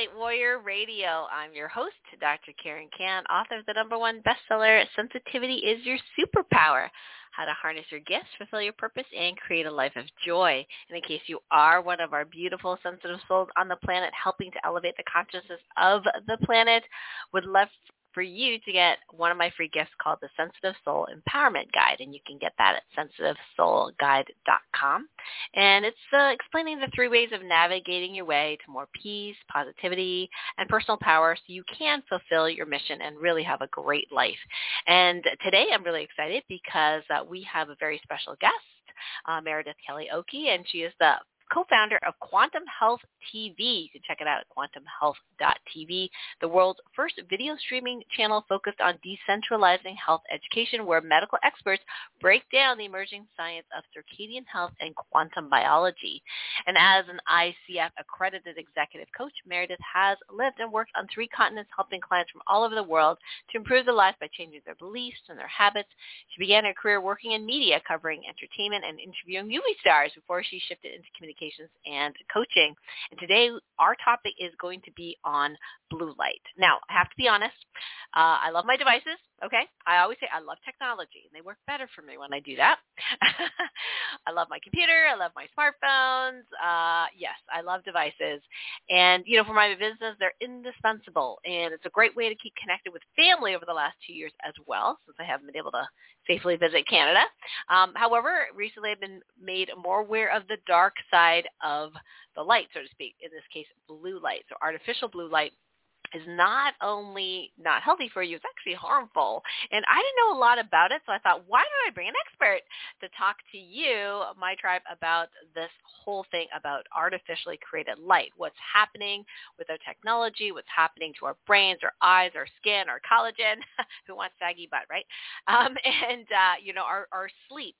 Light Warrior Radio. I'm your host, Dr. Karen Kan, author of the number one bestseller, Sensitivity is Your Superpower, How to Harness Your Gifts, Fulfill Your Purpose, and Create a Life of Joy. And in case you are one of our beautiful sensitive souls on the planet helping to elevate the consciousness of the planet, would love for you to get one of my free gifts called the Sensitive Soul Empowerment Guide. And you can get that at sensitivesoulguide.com. And it's uh, explaining the three ways of navigating your way to more peace, positivity, and personal power so you can fulfill your mission and really have a great life. And today I'm really excited because uh, we have a very special guest. Uh, Meredith Kelly Oke, and she is the co-founder of Quantum Health TV. You can check it out at quantumhealth.tv, the world's first video streaming channel focused on decentralizing health education where medical experts break down the emerging science of circadian health and quantum biology. And as an ICF accredited executive coach, Meredith has lived and worked on three continents helping clients from all over the world to improve their lives by changing their beliefs and their habits. She began her career working in media covering entertainment and interviewing movie stars before she shifted into communication communications and coaching. And today our topic is going to be on blue light. Now, I have to be honest. Uh, I love my devices. Okay. I always say I love technology and they work better for me when I do that. I love my computer. I love my smartphones. Uh, yes, I love devices. And, you know, for my business, they're indispensable. And it's a great way to keep connected with family over the last two years as well, since I haven't been able to safely visit Canada. Um, however, recently I've been made more aware of the dark side of the light, so to speak, in this case, blue light. So artificial blue light is not only not healthy for you, it's actually harmful. And I didn't know a lot about it, so I thought, why don't I bring an expert to talk to you, my tribe, about this whole thing about artificially created light, what's happening with our technology, what's happening to our brains, our eyes, our skin, our collagen, who wants saggy butt, right? Um, and, uh, you know, our, our sleep.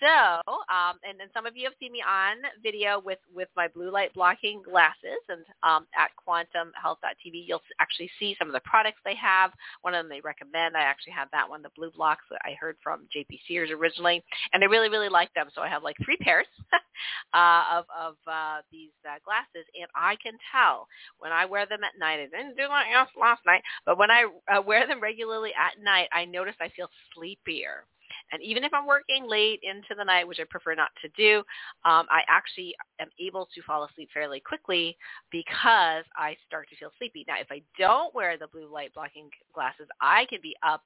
So, um, and then some of you have seen me on video with, with my blue light blocking glasses and um, at quantumhealth.tv, you'll actually see some of the products they have. One of them they recommend. I actually have that one, the blue blocks that I heard from JP Sears originally, and I really, really like them. So I have like three pairs uh, of, of uh, these uh, glasses, and I can tell when I wear them at night. I didn't do that last night, but when I uh, wear them regularly at night, I notice I feel sleepier. And even if I'm working late into the night, which I prefer not to do, um, I actually am able to fall asleep fairly quickly because I start to feel sleepy. Now, if I don't wear the blue light blocking glasses, I can be up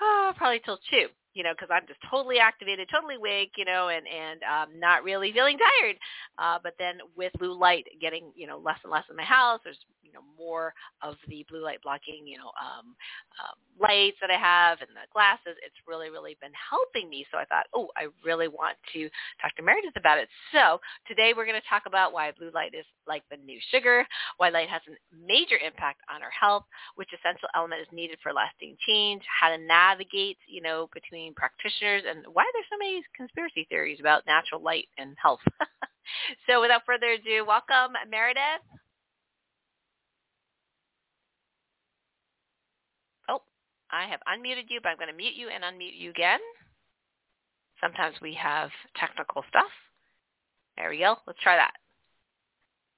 oh, probably till 2 you know, because I'm just totally activated, totally awake, you know, and and um, not really feeling tired. Uh, but then with blue light getting, you know, less and less in my house, there's know more of the blue light blocking, you know, um, um, lights that I have and the glasses. It's really really been helping me. So I thought, oh, I really want to talk to Meredith about it. So today we're going to talk about why blue light is like the new sugar, why light has a major impact on our health, which essential element is needed for lasting change, how to navigate, you know, between practitioners and why there's so many conspiracy theories about natural light and health. so without further ado, welcome Meredith. Oh, I have unmuted you, but I'm going to mute you and unmute you again. Sometimes we have technical stuff. There we go. Let's try that.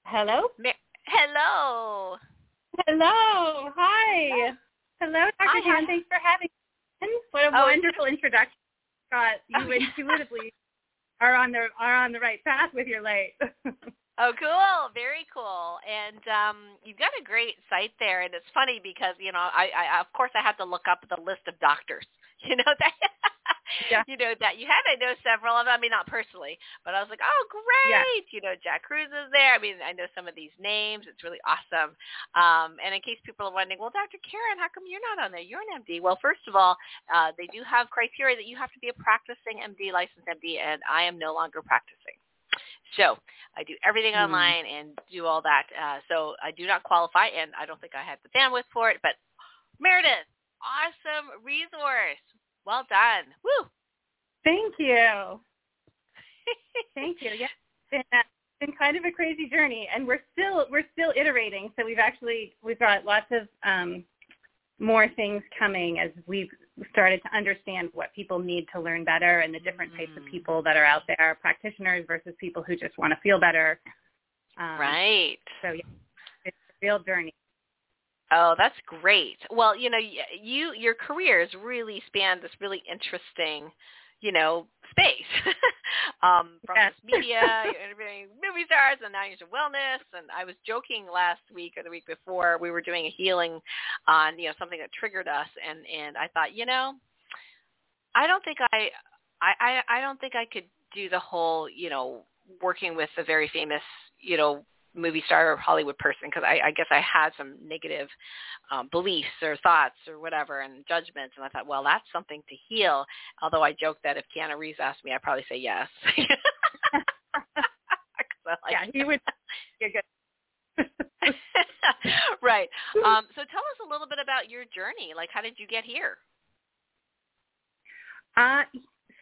Hello? Hello. Hello. Hi. Hello, Dr. Jan. Thanks for having me. what a oh, wonderful introduction. Scott, you oh, intuitively are on the are on the right path with your light. oh, cool! Very cool. And um, you've got a great site there, and it's funny because you know, I, I of course I had to look up the list of doctors. You know that yeah. you know that you had. I know several of them. I mean, not personally, but I was like, oh, great. Yeah. You know, Jack Kruse is there. I mean, I know some of these names. It's really awesome. Um, and in case people are wondering, well, Dr. Karen, how come you're not on there? You're an MD. Well, first of all, uh, they do have criteria that you have to be a practicing MD, licensed MD, and I am no longer practicing. So I do everything mm. online and do all that. Uh, so I do not qualify, and I don't think I have the bandwidth for it. But Meredith, awesome resource. Well done. Woo! Thank you. Thank you. Yeah, it's been, uh, been kind of a crazy journey, and we're still we're still iterating. So we've actually we've got lots of um, more things coming as we've started to understand what people need to learn better and the different mm-hmm. types of mm. people that are out there, practitioners versus people who just want to feel better. Um, right. So yeah, it's a real journey. Oh, that's great. Well, you know, you your career has really spanned this really interesting, you know, space. um, from yes. this media, you're interviewing movie stars, and now you're into wellness. And I was joking last week or the week before we were doing a healing on you know something that triggered us, and and I thought, you know, I don't think I, I I I don't think I could do the whole you know working with a very famous you know movie star or Hollywood person because I, I guess I had some negative um, beliefs or thoughts or whatever and judgments, and I thought, well, that's something to heal. Although I joked that if Keanu Reeves asked me, I'd probably say yes. like, yeah, he would. You're good. right. Um, so tell us a little bit about your journey. Like, how did you get here? Uh,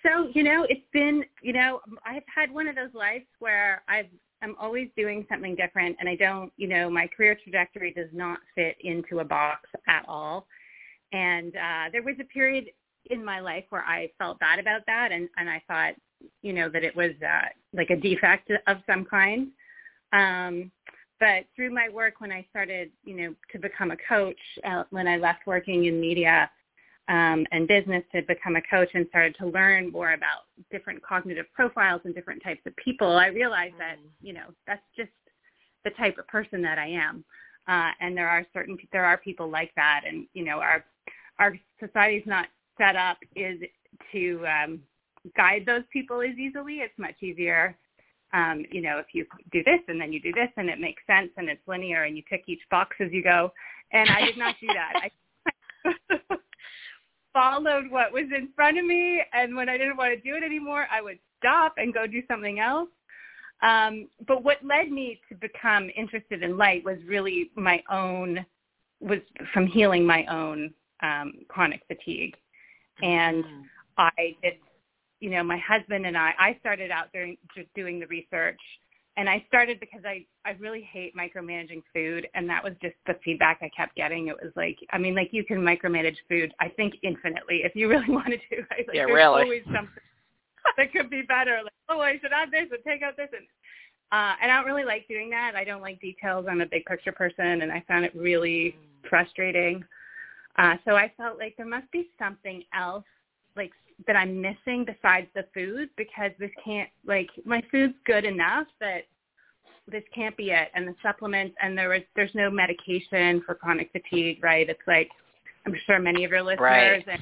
so you know, it's been you know, I've had one of those lives where I've I'm always doing something different and I don't, you know, my career trajectory does not fit into a box at all. And uh, there was a period in my life where I felt bad about that and, and I thought, you know, that it was uh, like a defect of some kind. Um, but through my work, when I started, you know, to become a coach, uh, when I left working in media, um, and business to become a coach and started to learn more about different cognitive profiles and different types of people, I realized that mm-hmm. you know that's just the type of person that I am, uh, and there are certain there are people like that, and you know our our society is not set up is to um, guide those people as easily. It's much easier. Um, you know, if you do this and then you do this and it makes sense and it's linear and you tick each box as you go. And I did not do that. I followed what was in front of me, and when I didn't want to do it anymore, I would stop and go do something else. Um, but what led me to become interested in light was really my own, was from healing my own um, chronic fatigue. And mm. I did, you know, my husband and I, I started out doing, just doing the research and I started because I I really hate micromanaging food, and that was just the feedback I kept getting. It was like, I mean, like you can micromanage food, I think infinitely if you really wanted to. Right? Like, yeah, there's really. always something that could be better. Like, oh, I should add this and take out this, and uh, and I don't really like doing that. I don't like details. I'm a big picture person, and I found it really mm. frustrating. Uh, so I felt like there must be something else, like that I'm missing besides the food because this can't like my food's good enough that this can't be it and the supplements and there was there's no medication for chronic fatigue right it's like I'm sure many of your listeners right. and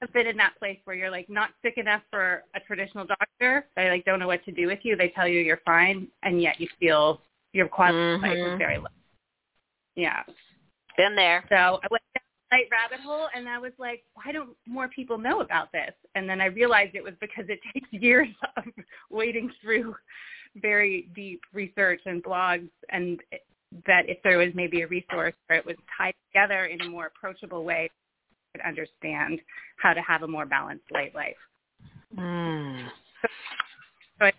have been in that place where you're like not sick enough for a traditional doctor they like don't know what to do with you they tell you you're fine and yet you feel your quality mm-hmm. of life is mm-hmm. very low yeah been there so I went rabbit hole and I was like, why don't more people know about this? And then I realized it was because it takes years of wading through very deep research and blogs and that if there was maybe a resource where it was tied together in a more approachable way, I could understand how to have a more balanced light life. Mm. So,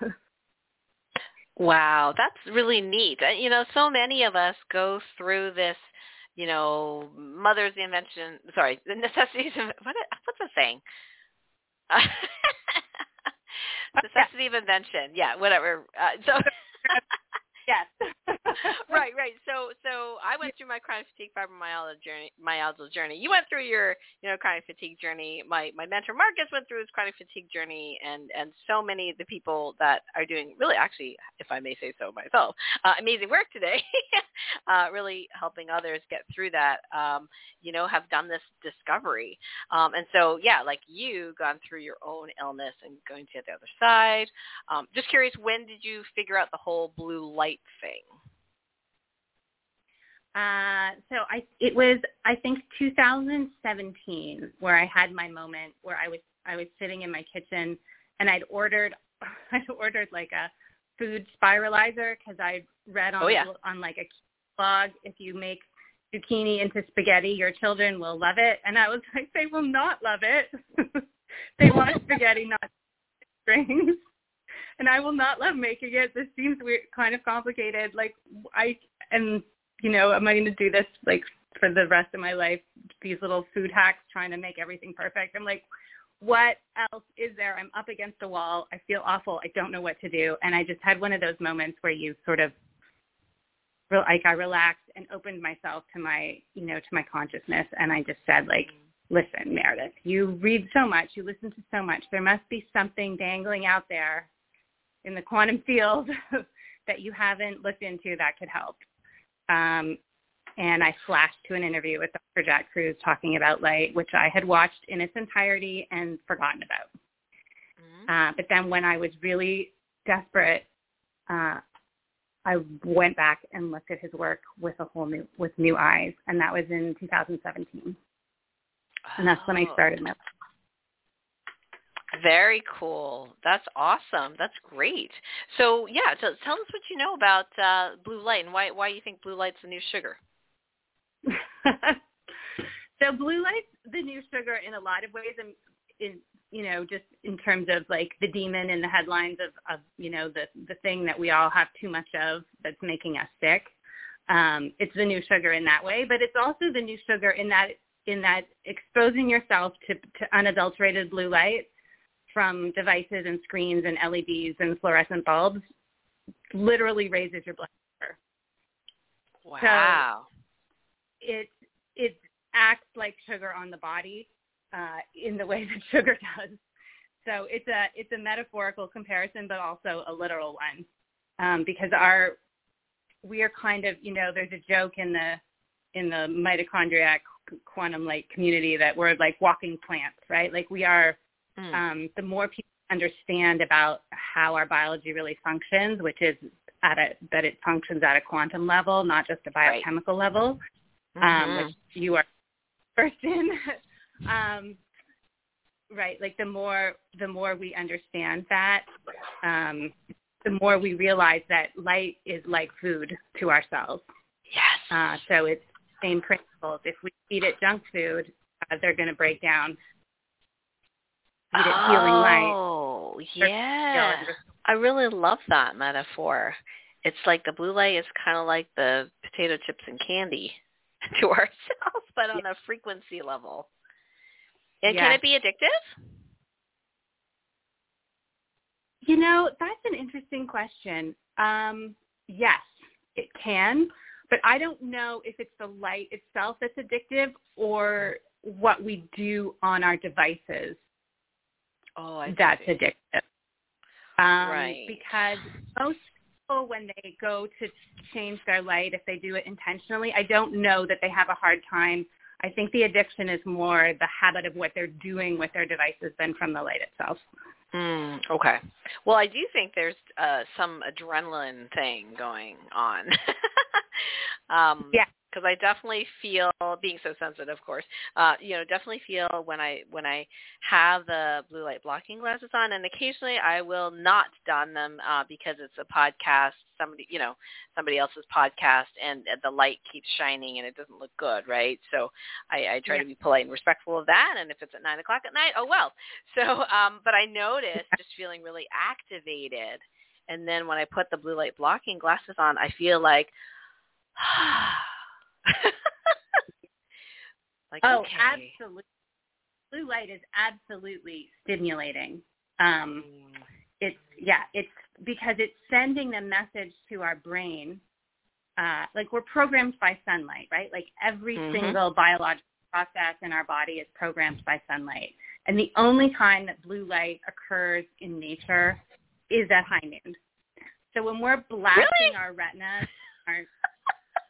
so wow, that's really neat. Uh, you know, so many of us go through this you know, mother's the invention. Sorry, the necessities of what? What's the saying? necessity of invention. Yeah, whatever. Uh, so Yes. right, right. So so I went through my chronic fatigue fibromyalgia journey myalgia journey. You went through your, you know, chronic fatigue journey. My my mentor Marcus went through his chronic fatigue journey and and so many of the people that are doing really actually, if I may say so myself, uh, amazing work today, uh, really helping others get through that, um, you know, have done this discovery. Um, and so yeah, like you gone through your own illness and going to the other side. Um, just curious, when did you figure out the whole blue light thing? Uh, so I it was I think 2017 where I had my moment where I was I was sitting in my kitchen and I'd ordered I'd ordered like a food spiralizer because I read on oh, yeah. on like a blog if you make zucchini into spaghetti your children will love it and I was like they will not love it they want spaghetti not strings and I will not love making it. This seems weird, kind of complicated. Like I and you know am I'm going to do this like for the rest of my life. These little food hacks, trying to make everything perfect. I'm like, what else is there? I'm up against a wall. I feel awful. I don't know what to do. And I just had one of those moments where you sort of like I relaxed and opened myself to my, you know, to my consciousness. And I just said like, listen, Meredith, you read so much, you listen to so much. There must be something dangling out there in the quantum field that you haven't looked into that could help. Um, and I flashed to an interview with Dr. Jack Kruse talking about light, which I had watched in its entirety and forgotten about. Mm-hmm. Uh, but then when I was really desperate, uh, I went back and looked at his work with a whole new with new eyes, and that was in 2017. And that's when I oh. started my. Very cool. That's awesome. That's great. So yeah, so tell us what you know about uh, blue light and why why you think blue light's the new sugar. so blue light's the new sugar in a lot of ways, and in you know just in terms of like the demon in the headlines of of you know the the thing that we all have too much of that's making us sick. Um, it's the new sugar in that way, but it's also the new sugar in that in that exposing yourself to, to unadulterated blue light from devices and screens and LEDs and fluorescent bulbs literally raises your blood pressure. Wow. So it it acts like sugar on the body uh, in the way that sugar does. So it's a it's a metaphorical comparison, but also a literal one, um, because our we are kind of you know there's a joke in the in the mitochondriac quantum light community that we're like walking plants, right? Like we are. Mm. Um, the more people understand about how our biology really functions, which is at a that it functions at a quantum level, not just a biochemical right. level, um, mm-hmm. which you are first in. um, right, like the more the more we understand that, um, the more we realize that light is like food to our cells. Yes. Uh, so it's same principles. If we feed it junk food, uh, they're going to break down. Oh, healing light. Oh, yeah. I really love that metaphor. It's like the blue light is kind of like the potato chips and candy to ourselves, but on a frequency level. And can it be addictive? You know, that's an interesting question. Um, yes, it can. But I don't know if it's the light itself that's addictive or what we do on our devices oh, I that's see. addictive. Um, right. Because most people, when they go to change their light, if they do it intentionally, I don't know that they have a hard time. I think the addiction is more the habit of what they're doing with their devices than from the light itself. Mm, okay. Well, I do think there's uh, some adrenaline thing going on. um, yeah. Because I definitely feel, being so sensitive, of course, uh, you know, definitely feel when I when I have the blue light blocking glasses on, and occasionally I will not don them uh, because it's a podcast, somebody, you know, somebody else's podcast, and the light keeps shining and it doesn't look good, right? So I, I try yeah. to be polite and respectful of that, and if it's at nine o'clock at night, oh well. So, um, but I noticed just feeling really activated, and then when I put the blue light blocking glasses on, I feel like like, oh, okay. absolutely. Blue light is absolutely stimulating. Um, mm. It's yeah, it's because it's sending a message to our brain. Uh, like we're programmed by sunlight, right? Like every mm-hmm. single biological process in our body is programmed by sunlight. And the only time that blue light occurs in nature is at high noon. So when we're blasting really? our retinas, our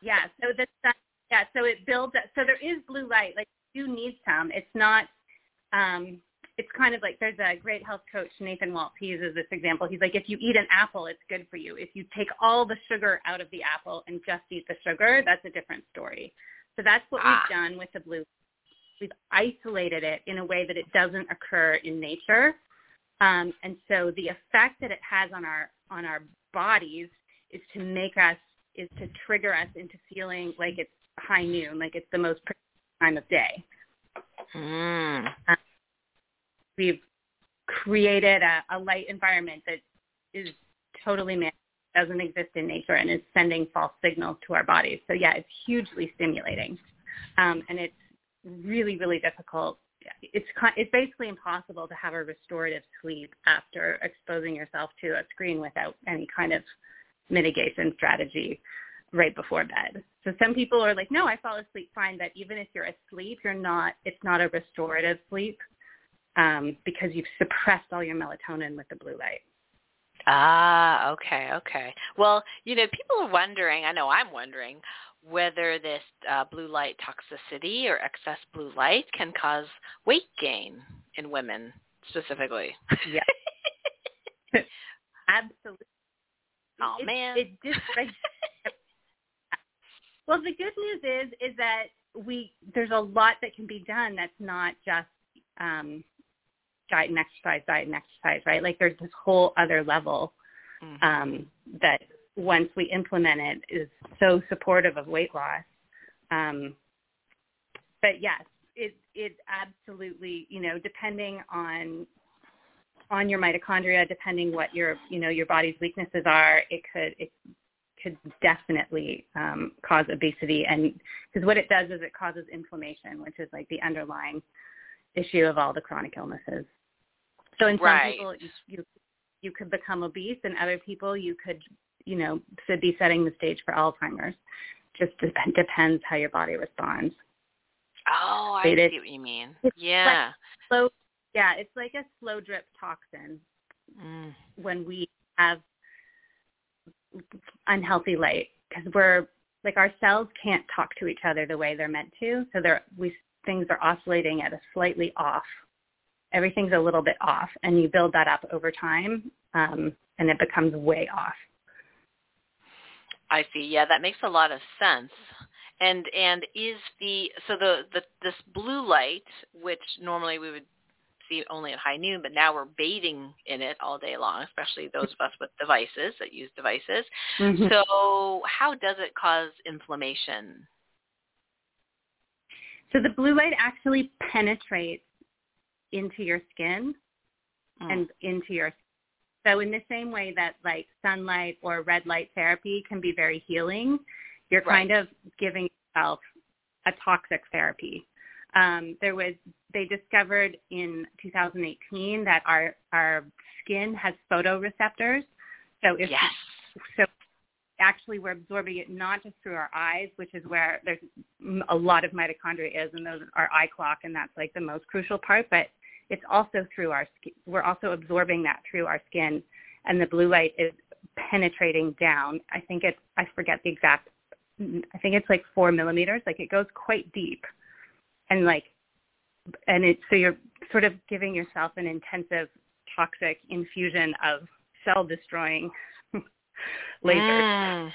yeah. So the sun, yeah. So it builds. So there is blue light. Like you need some. It's not. Um, it's kind of like there's a great health coach Nathan Walt. He uses this example. He's like, if you eat an apple, it's good for you. If you take all the sugar out of the apple and just eat the sugar, that's a different story. So that's what ah. we've done with the blue. We've isolated it in a way that it doesn't occur in nature. Um, and so the effect that it has on our on our bodies is to make us is to trigger us into feeling like it's high noon, like it's the most time of day. Mm. Um, we've created a, a light environment that is totally man doesn't exist in nature and is sending false signals to our bodies. So yeah, it's hugely stimulating, um, and it's really really difficult. It's it's basically impossible to have a restorative sleep after exposing yourself to a screen without any kind of mitigation strategy. right before bed. So some people are like, no, I fall asleep fine, but even if you're asleep, you're not, it's not a restorative sleep um, because you've suppressed all your melatonin with the blue light. Ah, okay, okay. Well, you know, people are wondering, I know I'm wondering, whether this uh, blue light toxicity or excess blue light can cause weight gain in women specifically. Yeah. Absolutely. Oh it, man. It, well, the good news is is that we there's a lot that can be done that's not just um, diet and exercise, diet and exercise, right? Like there's this whole other level mm-hmm. um, that once we implement it is so supportive of weight loss. Um, but yes, it it absolutely you know depending on on your mitochondria, depending what your you know your body's weaknesses are, it could it could definitely um, cause obesity and because what it does is it causes inflammation, which is like the underlying issue of all the chronic illnesses. So in some right. people, you, you you could become obese, and other people you could you know be setting the stage for Alzheimer's. Just dep- depends how your body responds. Oh, I it, see what you mean. Yeah. Like slow, yeah, it's like a slow drip toxin mm. when we have unhealthy light because we're like our cells can't talk to each other the way they're meant to. So they're we things are oscillating at a slightly off everything's a little bit off and you build that up over time um, and it becomes way off. I see. Yeah, that makes a lot of sense. And and is the so the, the this blue light, which normally we would see only at high noon, but now we're bathing in it all day long, especially those of us with devices that use devices. Mm-hmm. So how does it cause inflammation? So the blue light actually penetrates into your skin mm. and into your so in the same way that like sunlight or red light therapy can be very healing, you're right. kind of giving yourself a toxic therapy. Um, there was they discovered in 2018 that our our skin has photoreceptors. So if yes. so actually we're absorbing it not just through our eyes, which is where there's a lot of mitochondria is, and those are eye clock, and that's like the most crucial part. But it's also through our skin. We're also absorbing that through our skin, and the blue light is penetrating down. I think it's I forget the exact. I think it's like four millimeters. Like it goes quite deep, and like, and it so you're sort of giving yourself an intensive toxic infusion of cell destroying lasers. Mm.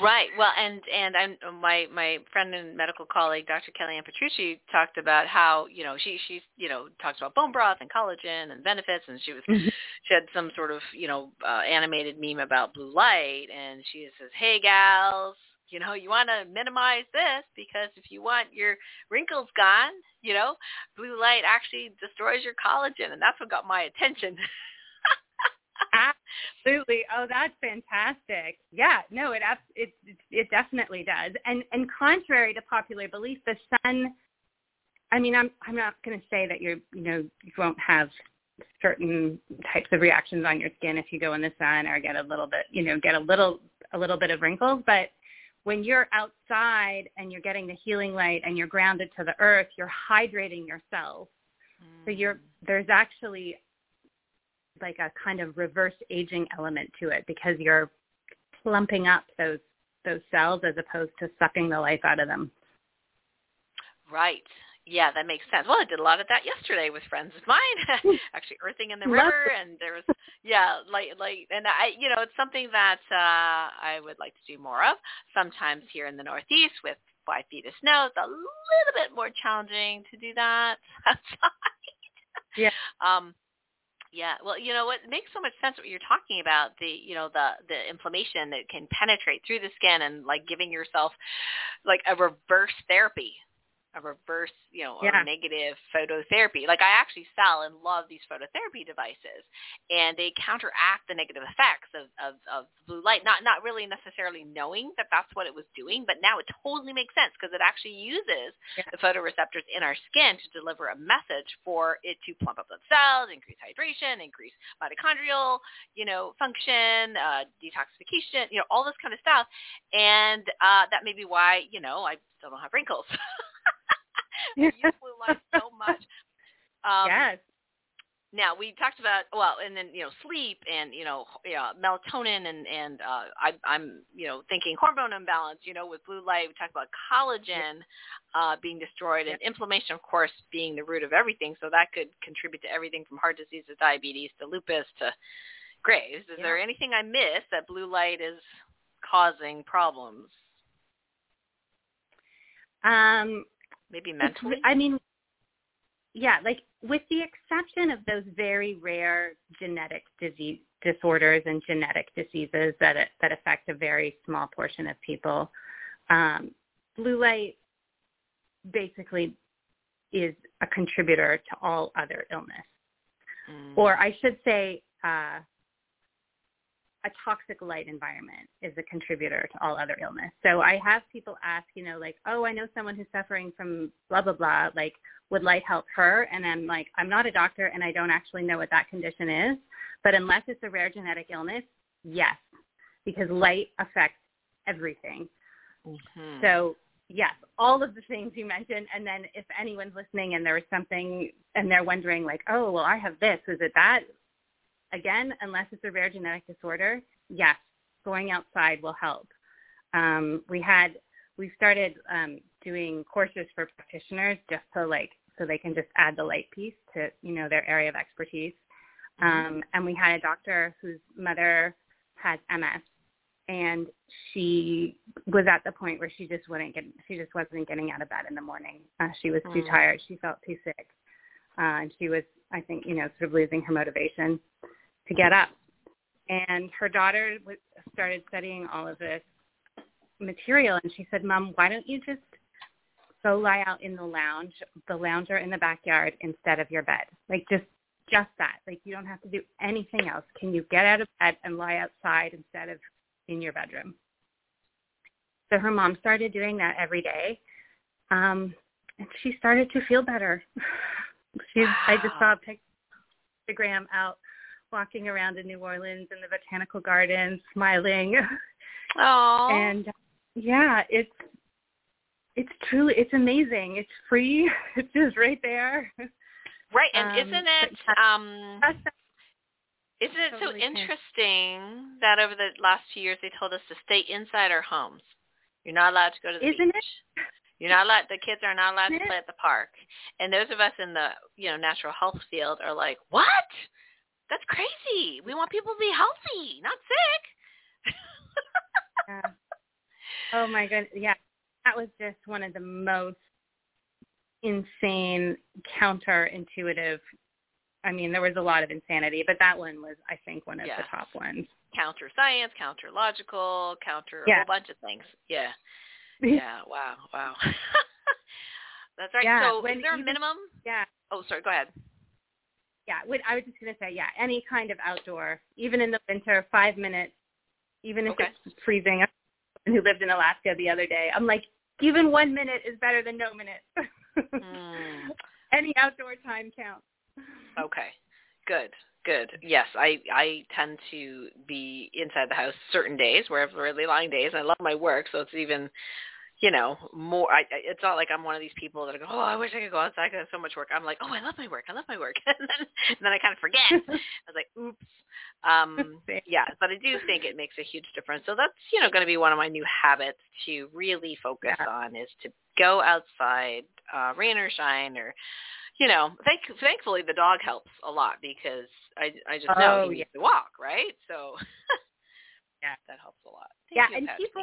Right. Well, and and I'm my my friend and medical colleague, Dr. Kellyanne Petrucci, talked about how you know she she's you know talks about bone broth and collagen and benefits, and she was mm-hmm. she had some sort of you know uh, animated meme about blue light, and she says, "Hey gals, you know you want to minimize this because if you want your wrinkles gone, you know blue light actually destroys your collagen, and that's what got my attention." Absolutely. Oh, that's fantastic. Yeah, no, it it it definitely does. And and contrary to popular belief, the sun. I mean, I'm I'm not going to say that you're you know you won't have certain types of reactions on your skin if you go in the sun or get a little bit you know get a little a little bit of wrinkles, but when you're outside and you're getting the healing light and you're grounded to the earth, you're hydrating yourself. Mm. So you're there's actually like a kind of reverse aging element to it because you're plumping up those those cells as opposed to sucking the life out of them. Right. Yeah, that makes sense. Well, I did a lot of that yesterday with friends of mine, actually earthing in the river, and there was yeah, like like, and I, you know, it's something that uh I would like to do more of. Sometimes here in the Northeast with five feet of snow, it's a little bit more challenging to do that outside. Yeah. Um, yeah. Well, you know what it makes so much sense what you're talking about the you know the the inflammation that can penetrate through the skin and like giving yourself like a reverse therapy. A reverse, you know, Yeah. or negative phototherapy. Like I actually sell and love these phototherapy devices, and they counteract the negative effects of, of, of blue light. Not not really necessarily knowing that that's what it was doing, but now it totally makes sense because it actually uses Yeah. the photoreceptors in our skin to deliver a message for it to plump up the cells, increase hydration, increase mitochondrial, you know, function, uh, detoxification, you know, all this kind of stuff. And uh, that may be why, you know, I still don't have wrinkles. Use light so much. Um, yes. Now we talked about well, and then you know sleep and you know yeah, melatonin and and uh, I, I'm you know thinking hormone imbalance. You know with blue light we talked about collagen uh, being destroyed and inflammation, of course, being the root of everything. So that could contribute to everything from heart disease to diabetes to lupus to Graves. Is Yeah. there anything I missed that blue light is causing problems? Um, Maybe mentally. I mean, yeah, like with the exception of those very rare genetic disease disorders and genetic diseases that that affect a very small portion of people, um, blue light basically is a contributor to all other illness. Mm. or I should say, uh, a toxic light environment is a contributor to all other illness. So I have people ask, you know, like, oh, I know someone who's suffering from blah blah blah. Like, would light help her? And I'm like, I'm not a doctor, and I don't actually know what that condition is. But unless it's a rare genetic illness, yes, because light affects everything. Mhm. So yes, all of the things you mentioned. And then if anyone's listening and there was something and they're wondering like, oh, well, I have this. Is it that? Again, unless it's a rare genetic disorder, yes, going outside will help. Um, we had we started um, doing courses for practitioners just to like so they can just add the light piece to you know their area of expertise. Um, and we had a doctor whose mother has MS, and she was at the point where she just wouldn't get she just wasn't getting out of bed in the morning. Uh, she was too Mm. tired. She felt too sick, uh, and she was I think you know sort of losing her motivation to get up. And her daughter was, started studying all of this material, and she said, "Mom, why don't you just go lie out in the lounge, the lounger in the backyard instead of your bed? Like just just that. Like you don't have to do anything else. Can you get out of bed and lie outside instead of in your bedroom?" So her mom started doing that every day, um, and she started to feel better. She's I just saw a pic- Instagram out walking around in New Orleans in the botanical gardens, smiling. Oh. and yeah, it's it's truly it's amazing. It's free. It's just right there. right, and um, isn't it um isn't it so totally can. interesting that over the last few years they told us to stay inside our homes. You're not allowed to go to the Isn't it? You're not allowed the kids are not allowed to play at the park. And those of us in the, you know, natural health field are like, "What? That's crazy. We want people to be healthy, not sick." Yeah. Oh my goodness. Yeah. That was just one of the most insane counterintuitive I mean, there was a lot of insanity, but that one was I think one of the top ones. counter science, counter logical, counter a whole bunch of things. Yeah. Yeah. Wow. Wow. That's right. Yeah, so when is there a even- minimum? yeah. Oh, sorry. Go ahead. Yeah, I was just gonna say, yeah, any kind of outdoor, even in the winter, five minutes, even if Okay. it's freezing. I who lived in Alaska the other day. I'm like, even one minute is better than no minute. Mm. Any outdoor time counts. Okay. Good. Good. Yes, I I tend to be inside the house certain days where I have really long days. I love my work, so it's even you know, more I I- it's not like I'm one of these people that go, "Oh, I wish I could go outside I have so much work." I'm like, "Oh, I love my work. I love my work." and then and then I kind of forget. I was like, "Oops." Um yeah, but I do think it makes a huge difference. So that's, you know, going to be one of my new habits to really focus Yeah. on is to go outside, uh rain or shine or you know, thank, thankfully the dog helps a lot because I I just know Oh, he yeah. needs to walk, right? So Yeah. that helps a lot. Thank yeah, you, and people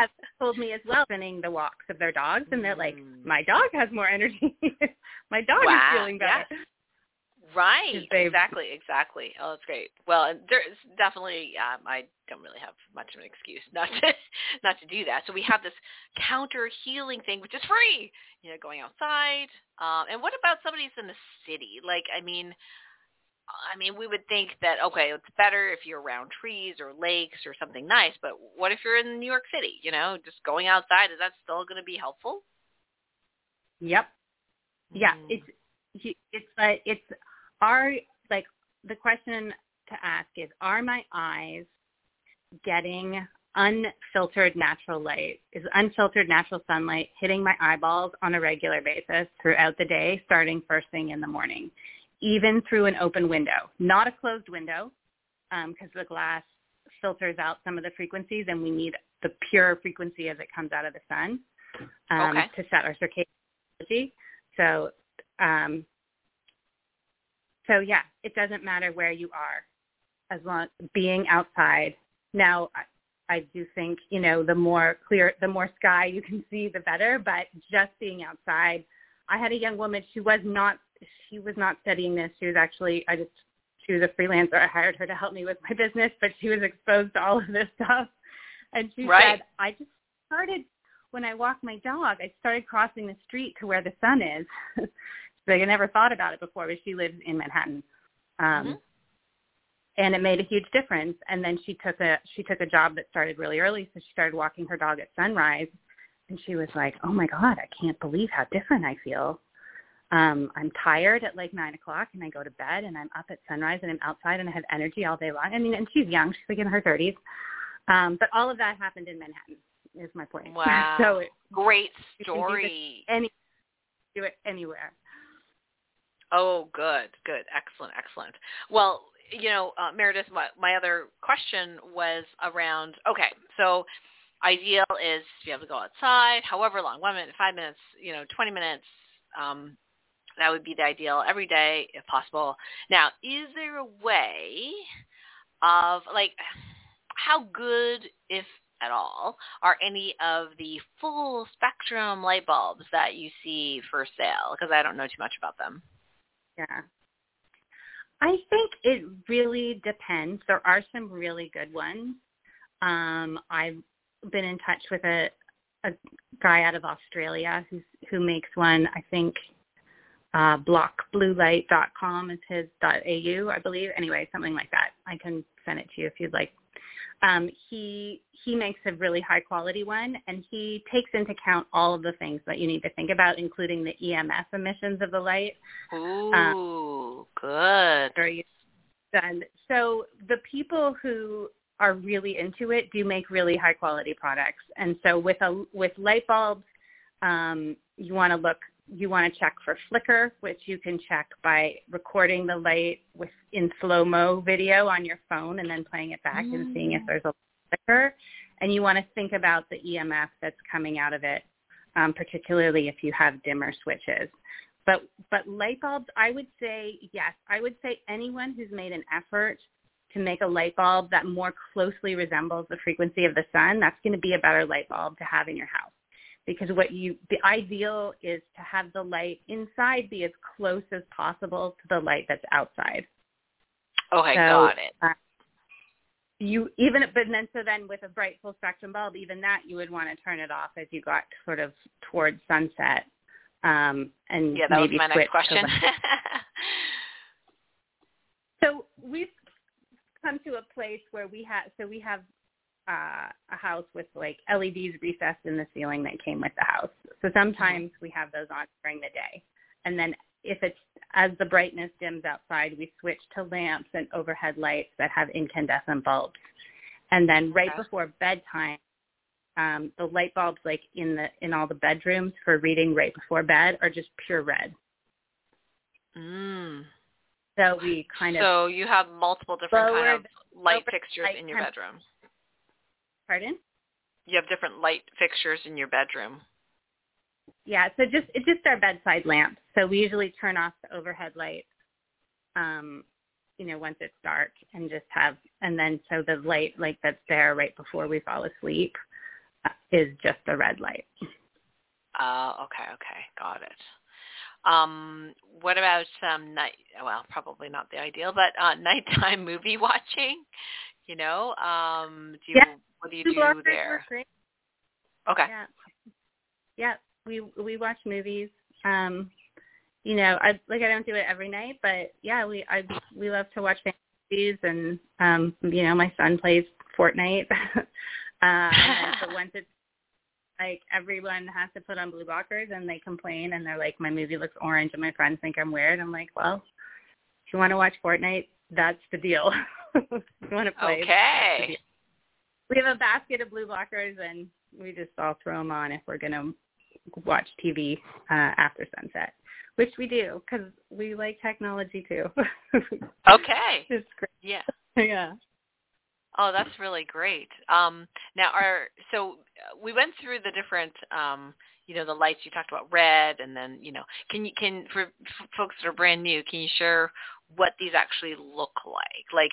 have told me as well, spending the walks of their dogs, and they're like, Mm. my dog has more energy. my dog Wow, is feeling better. Right. Exactly. Exactly. Oh, that's great. Well, and there's definitely um, I don't really have much of an excuse not to not to do that. So we have this counter healing thing, which is free. You know, going outside. Um, and what about somebody's in the city? Like, I mean, I mean, we would think that okay, it's better if you're around trees or lakes or something nice. But what if you're in New York City? You know, just going outside is that still going to be helpful? Yep. Yeah, mm. it's it's like it's are like the question to ask is are my eyes getting unfiltered natural light is unfiltered natural sunlight hitting my eyeballs on a regular basis throughout the day starting first thing in the morning even through an open window, not a closed window, because um, the glass filters out some of the frequencies, and we need the pure frequency as it comes out of the sun um, okay. to set our circadian energy. So, um, so yeah, it doesn't matter where you are, as long being outside. Now, I, I do think you know the more clear, the more sky you can see, the better. But just being outside, I had a young woman. She was not she was not studying this. She was actually I just she was a freelancer. I hired her to help me with my business, but she was exposed to all of this stuff. And she right. said, I just started when I walk my dog, I started crossing the street to where the sun is. so I never thought about it before, but she lives in Manhattan. Um mm-hmm. and it made a huge difference. And then she took a she took a job that started really early, so she started walking her dog at sunrise and she was like, Oh my God, I can't believe how different I feel um, I'm tired at like nine o'clock and I go to bed and I'm up at sunrise and I'm outside and I have energy all day long. I mean, and she's young; she's like in her thirties. Um, but all of that happened in Manhattan. Is my point. Wow. so it, great story. Do any do it anywhere. Oh, good, good, excellent, excellent. Well, you know, uh, Meredith, my, my other question was around. Okay, so ideal is to be able to go outside, however long, one minute, five minutes, you know, twenty minutes. Um, that would be the ideal every day if possible. Now, is there a way of like how good, if at all, are any of the full spectrum light bulbs that you see for sale? Because I don't know too much about them. Yeah. I think it really depends. There are some really good ones. Um, I've been in touch with a a guy out of Australia who's who makes one. I think uh, blockbluelight.com is his .au, I believe. Anyway, something like that. I can send it to you if you'd like. Um, he he makes a really high quality one, and he takes into account all of the things that you need to think about, including the EMF emissions of the light. Ooh, um, good. And so the people who are really into it do make really high quality products. And so with a with light bulbs, um, you want to look you want to check for flicker, which you can check by recording the light with in slow mo video on your phone and then playing it back mm. and seeing if mm. there's a flicker. And you want to think about the EMF that's coming out of it, um, particularly if you have dimmer switches. But but light bulbs, I would say yes. I would say anyone who's made an effort to make a light bulb that more closely resembles the frequency of the sun, that's going to be a better light bulb to have in your house because what you the ideal is to have the light inside be as close as possible to the light that's outside. Okay, so, got it. Uh, you even but then so then with a bright full spectrum bulb, even that you would want to turn it off as you got sort of towards sunset. Um, and yeah, that maybe was my next question. so we've come to a place where we have so we have uh, a house with like LEDs recessed in the ceiling that came with the house. So sometimes we have those on during the day. And then if it's as the brightness dims outside, we switch to lamps and overhead lights that have incandescent bulbs. And then right okay. before bedtime, um, the light bulbs like in the in all the bedrooms for reading right before bed are just pure red. Mm. So we kind of so you have multiple different kind of light fixtures light in your bedroom. Pardon? You have different light fixtures in your bedroom. Yeah, so just it's just our bedside lamp. So we usually turn off the overhead lights, um, you know, once it's dark, and just have, and then so the light like that's there right before we fall asleep uh, is just the red light. Uh, okay, okay, got it. Um, what about some night? Well, probably not the ideal, but uh, nighttime movie watching. You know, um, do you, yeah. What do you do there? Okay. Yeah. Yeah. We we watch movies. Um, you know, I like I don't do it every night, but yeah, we I we love to watch movies and um, you know, my son plays Fortnite. and so once it's like everyone has to put on blue blockers and they complain and they're like, My movie looks orange and my friends think I'm weird. I'm like, Well, if you want to watch Fortnite, that's the deal. you want to play. Okay. We have a basket of blue blockers and we just all throw them on if we're going to watch TV uh, after sunset, which we do because we like technology too. Okay. it's great. Yeah. Yeah. Oh, that's really great. Um, now, our so we went through the different, um, you know, the lights. You talked about red, and then you know, can you can for f- folks that are brand new, can you share what these actually look like? Like,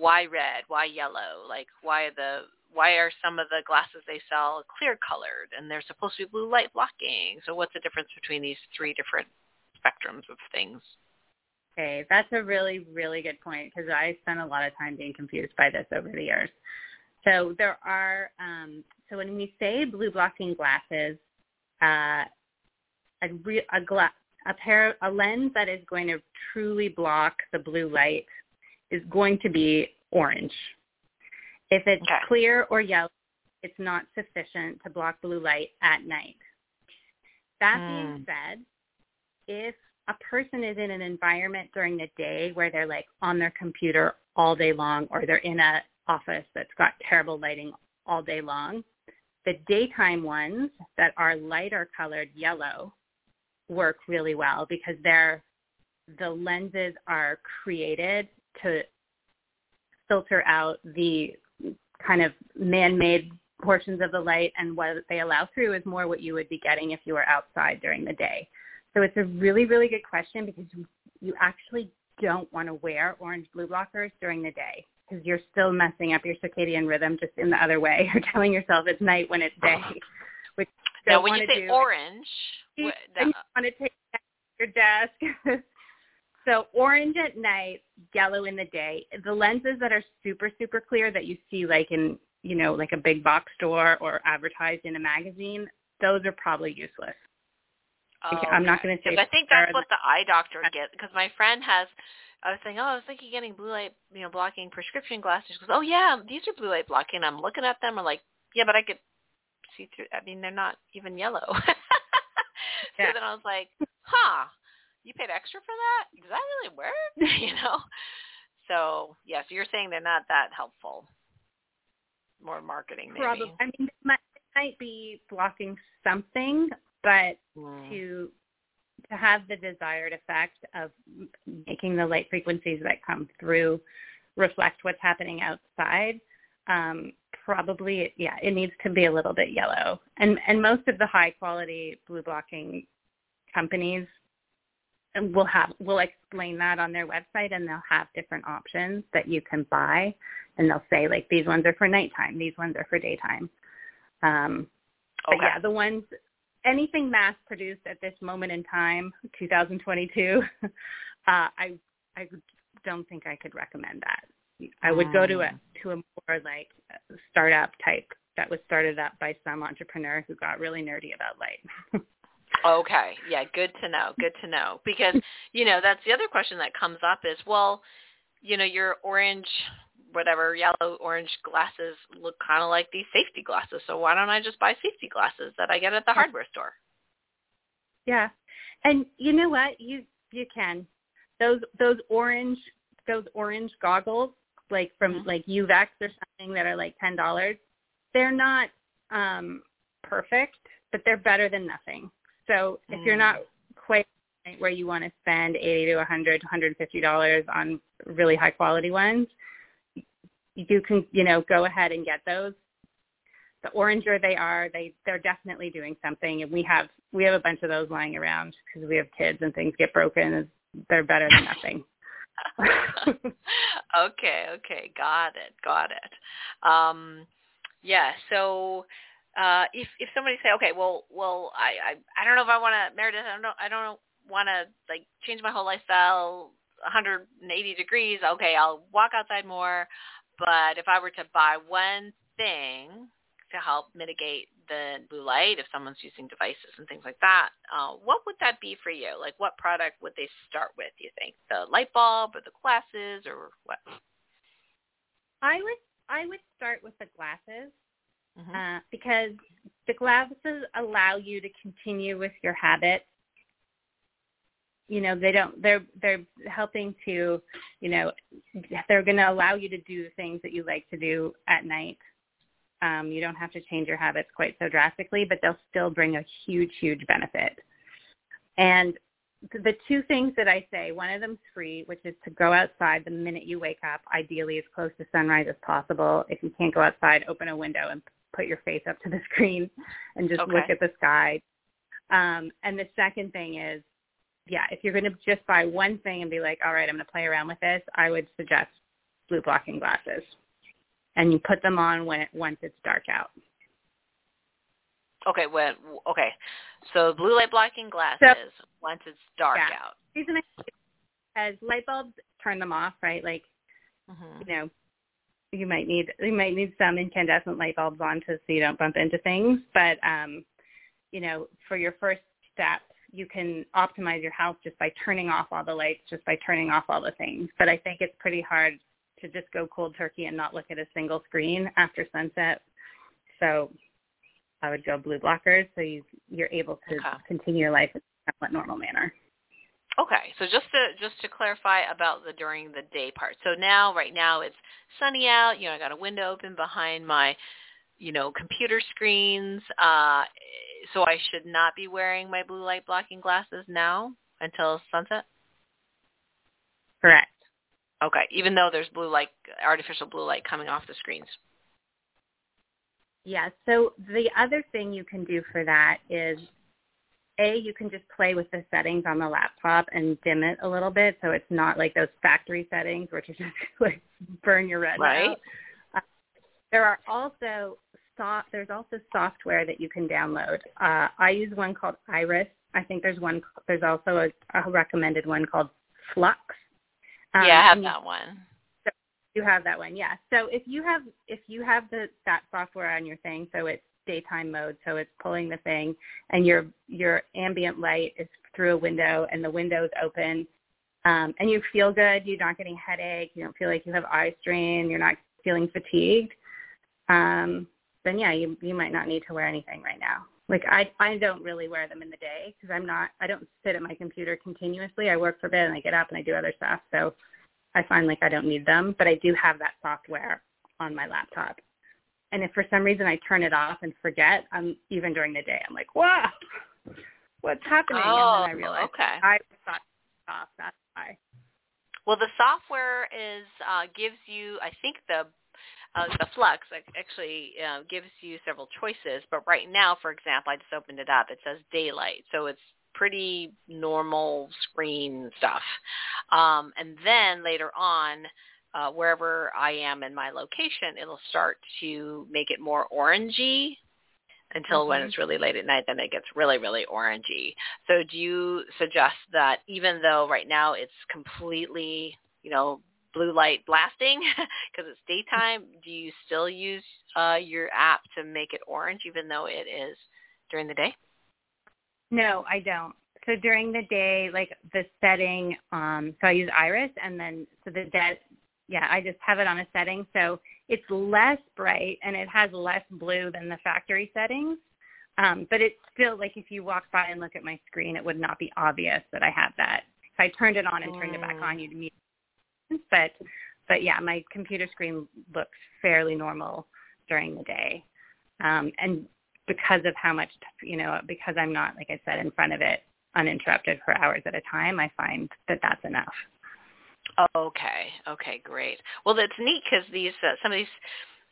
why red? Why yellow? Like, why the why are some of the glasses they sell clear colored and they're supposed to be blue light blocking? So, what's the difference between these three different spectrums of things? Okay, that's a really, really good point because I spent a lot of time being confused by this over the years. So there are, um, so when we say blue blocking glasses, uh, a, re- a, gla- a pair, a lens that is going to truly block the blue light is going to be orange. If it's Okay. clear or yellow, it's not sufficient to block blue light at night. That being Hmm. said, if a person is in an environment during the day where they're like on their computer all day long or they're in an office that's got terrible lighting all day long, the daytime ones that are lighter colored yellow work really well because they're the lenses are created to filter out the kind of man-made portions of the light and what they allow through is more what you would be getting if you were outside during the day. So it's a really, really good question because you, you actually don't want to wear orange blue blockers during the day because you're still messing up your circadian rhythm just in the other way. You're telling yourself it's night when it's day, which Now, when you say do. orange, You wh- and you want to take your desk. So orange at night, yellow in the day. The lenses that are super, super clear that you see like in, you know, like a big box store or advertised in a magazine, those are probably useless. Oh, I'm not going to say I think that's what the eye doctor gets. Because my friend has, I was saying, oh, I was thinking getting blue light, you know, blocking prescription glasses. She goes, oh yeah, these are blue light blocking. I'm looking at them. I'm like, yeah, but I could see through. I mean, they're not even yellow. so Yeah. then I was like, huh, you paid extra for that? Does that really work? you know. So yeah, so you're saying they're not that helpful. More marketing, maybe. Probably. I mean, it might, might be blocking something, but Mm. to to have the desired effect of making the light frequencies that come through reflect what's happening outside, um, probably it, yeah, it needs to be a little bit yellow. And and most of the high quality blue blocking companies and we'll have we'll explain that on their website and they'll have different options that you can buy and they'll say like these ones are for nighttime, these ones are for daytime. Um, but yeah, the ones anything mass produced at this moment in time, 2022, uh, I I don't think I could recommend that. I would go to a to a more like startup type that was started up by some entrepreneur who got really nerdy about light. Okay. Yeah, good to know. Good to know. Because, you know, that's the other question that comes up is, well, you know, your orange, whatever, yellow, orange glasses look kind of like these safety glasses. So why don't I just buy safety glasses that I get at the hardware store? yeah, and you know what? You you can those those orange those orange goggles like from Mhm. like Uvex or something that are like ten dollars. They're not um perfect, but they're better than nothing. So if you're not quite the point where you want to spend eighty to a hundred, hundred fifty dollars on really high quality ones, you can you know go ahead and get those. The oranger they are, they they're definitely doing something, and we have we have a bunch of those lying around because we have kids and things get broken. And they're better than nothing. okay, okay, got it, got it. Um, yeah, so uh, if if somebody say, okay, well, well, I I, I don't know if I want to Meredith, I don't I don't want to like change my whole lifestyle 180 degrees, okay, I'll walk outside more. But if I were to buy one thing to help mitigate the blue light, if someone's using devices and things like that, uh, what would that be for you? Like, what product would they start with? Do you think the light bulb or the glasses or what? I would I would start with the glasses mm-hmm. uh, because the glasses allow you to continue with your habits. You know they don't they're they're helping to you know they're going to allow you to do the things that you like to do at night. Um, you don't have to change your habits quite so drastically but they'll still bring a huge huge benefit. And the two things that i say one of them's free which is to go outside the minute you wake up ideally as close to sunrise as possible. If you can't go outside open a window and put your face up to the screen and just okay. look at the sky um, and the second thing is yeah, if you're going to just buy one thing and be like, all right, I'm going to play around with this, I would suggest blue blocking glasses. And you put them on when it, once it's dark out. Okay, when okay, so blue light blocking glasses so, once it's dark yeah. out. Reason as light bulbs turn them off, right? Like, mm-hmm. you know, you might need you might need some incandescent light bulbs on to so you don't bump into things. But um, you know, for your first step, you can optimize your house just by turning off all the lights, just by turning off all the things. But I think it's pretty hard to just go cold turkey and not look at a single screen after sunset. So I would go blue blockers so you, you're able to okay. continue your life in a somewhat normal manner. Okay, so just to just to clarify about the during the day part. So now, right now, it's sunny out. You know, I got a window open behind my, you know, computer screens. Uh, so I should not be wearing my blue light blocking glasses now until sunset? Correct. Okay, even though there's blue light, artificial blue light coming off the screens. Yeah, so the other thing you can do for that is a, you can just play with the settings on the laptop and dim it a little bit so it's not like those factory settings which is just like burn your retina right. Uh, there are also soft, there's also software that you can download. Uh, I use one called Iris. I think there's one. There's also a, a recommended one called Flux. Um, yeah, I have that one. So you have that one, yeah. So if you have if you have the that software on your thing, so it's daytime mode, so it's pulling the thing, and your your ambient light is through a window, and the window's open, um, and you feel good. You're not getting headache. You don't feel like you have eye strain. You're not feeling fatigued. Um, then yeah, you you might not need to wear anything right now. Like I I don't really wear them in the day because I'm not I don't sit at my computer continuously. I work for a bit and I get up and I do other stuff. So I find like I don't need them, but I do have that software on my laptop. And if for some reason I turn it off and forget, I'm even during the day I'm like, wow, what's happening? Oh, and then I realize okay. I thought off. That's why. Well, the software is uh, gives you, I think the uh, the Flux actually uh, gives you several choices, but right now, for example, I just opened it up. It says daylight, so it's pretty normal screen stuff. Um, and then later on, uh, wherever I am in my location, it'll start to make it more orangey until mm-hmm. when it's really late at night, then it gets really, really orangey. So do you suggest that even though right now it's completely, you know, blue light blasting because it's daytime, do you still use uh, your app to make it orange even though it is during the day? No, I don't. So during the day, like the setting, um, so I use Iris and then so the dead, yeah, I just have it on a setting. So it's less bright and it has less blue than the factory settings. Um, but it's still like if you walk by and look at my screen, it would not be obvious that I have that. If I turned it on and turned it back on, you'd immediately but but yeah, my computer screen looks fairly normal during the day, um, and because of how much you know, because I'm not like I said in front of it uninterrupted for hours at a time, I find that that's enough. Okay. Okay. Great. Well, that's neat because these uh, some of these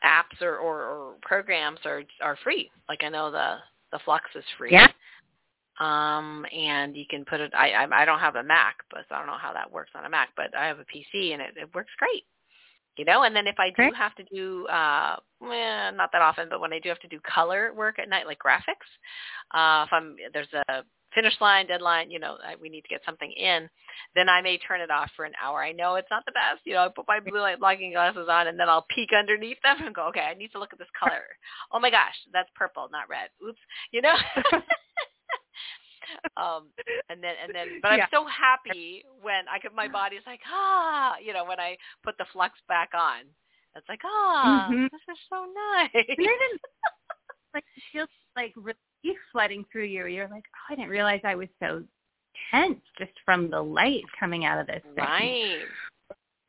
apps or, or, or programs are are free. Like I know the the Flux is free. Yeah um, and you can put it. I, I I don't have a Mac, but so I don't know how that works on a Mac, but I have a PC and it, it works great. You know, and then if I do have to do, uh, not that often, but when I do have to do color work at night, like graphics, uh, if I'm there's a finish line, deadline, you know, we need to get something in, then I may turn it off for an hour. I know it's not the best. You know, I put my blue light blocking glasses on and then I'll peek underneath them and go, okay, I need to look at this color. Oh my gosh, that's purple, not red. Oops. You know? um and then and then but I'm so happy when I could my body's like, ah you know, when I put the flux back on. It's like, ah, oh, mm-hmm. this is so nice. like it feels like relief flooding through you. You're like, oh, I didn't realize I was so tense just from the light coming out of this. Thing. Right.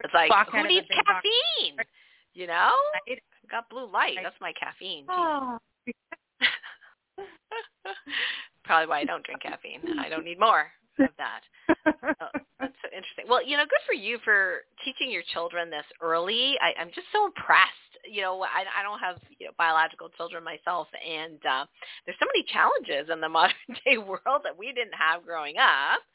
It's like who needs caffeine? Box. You know, right. got blue light. That's my caffeine. Oh. Probably why I don't drink caffeine. I don't need more of that. oh, that's so interesting. Well, you know, good for you for teaching your children this early. I, I'm just so impressed. You know, I, I don't have you know, biological children myself, and uh, there's so many challenges in the modern day world that we didn't have growing up.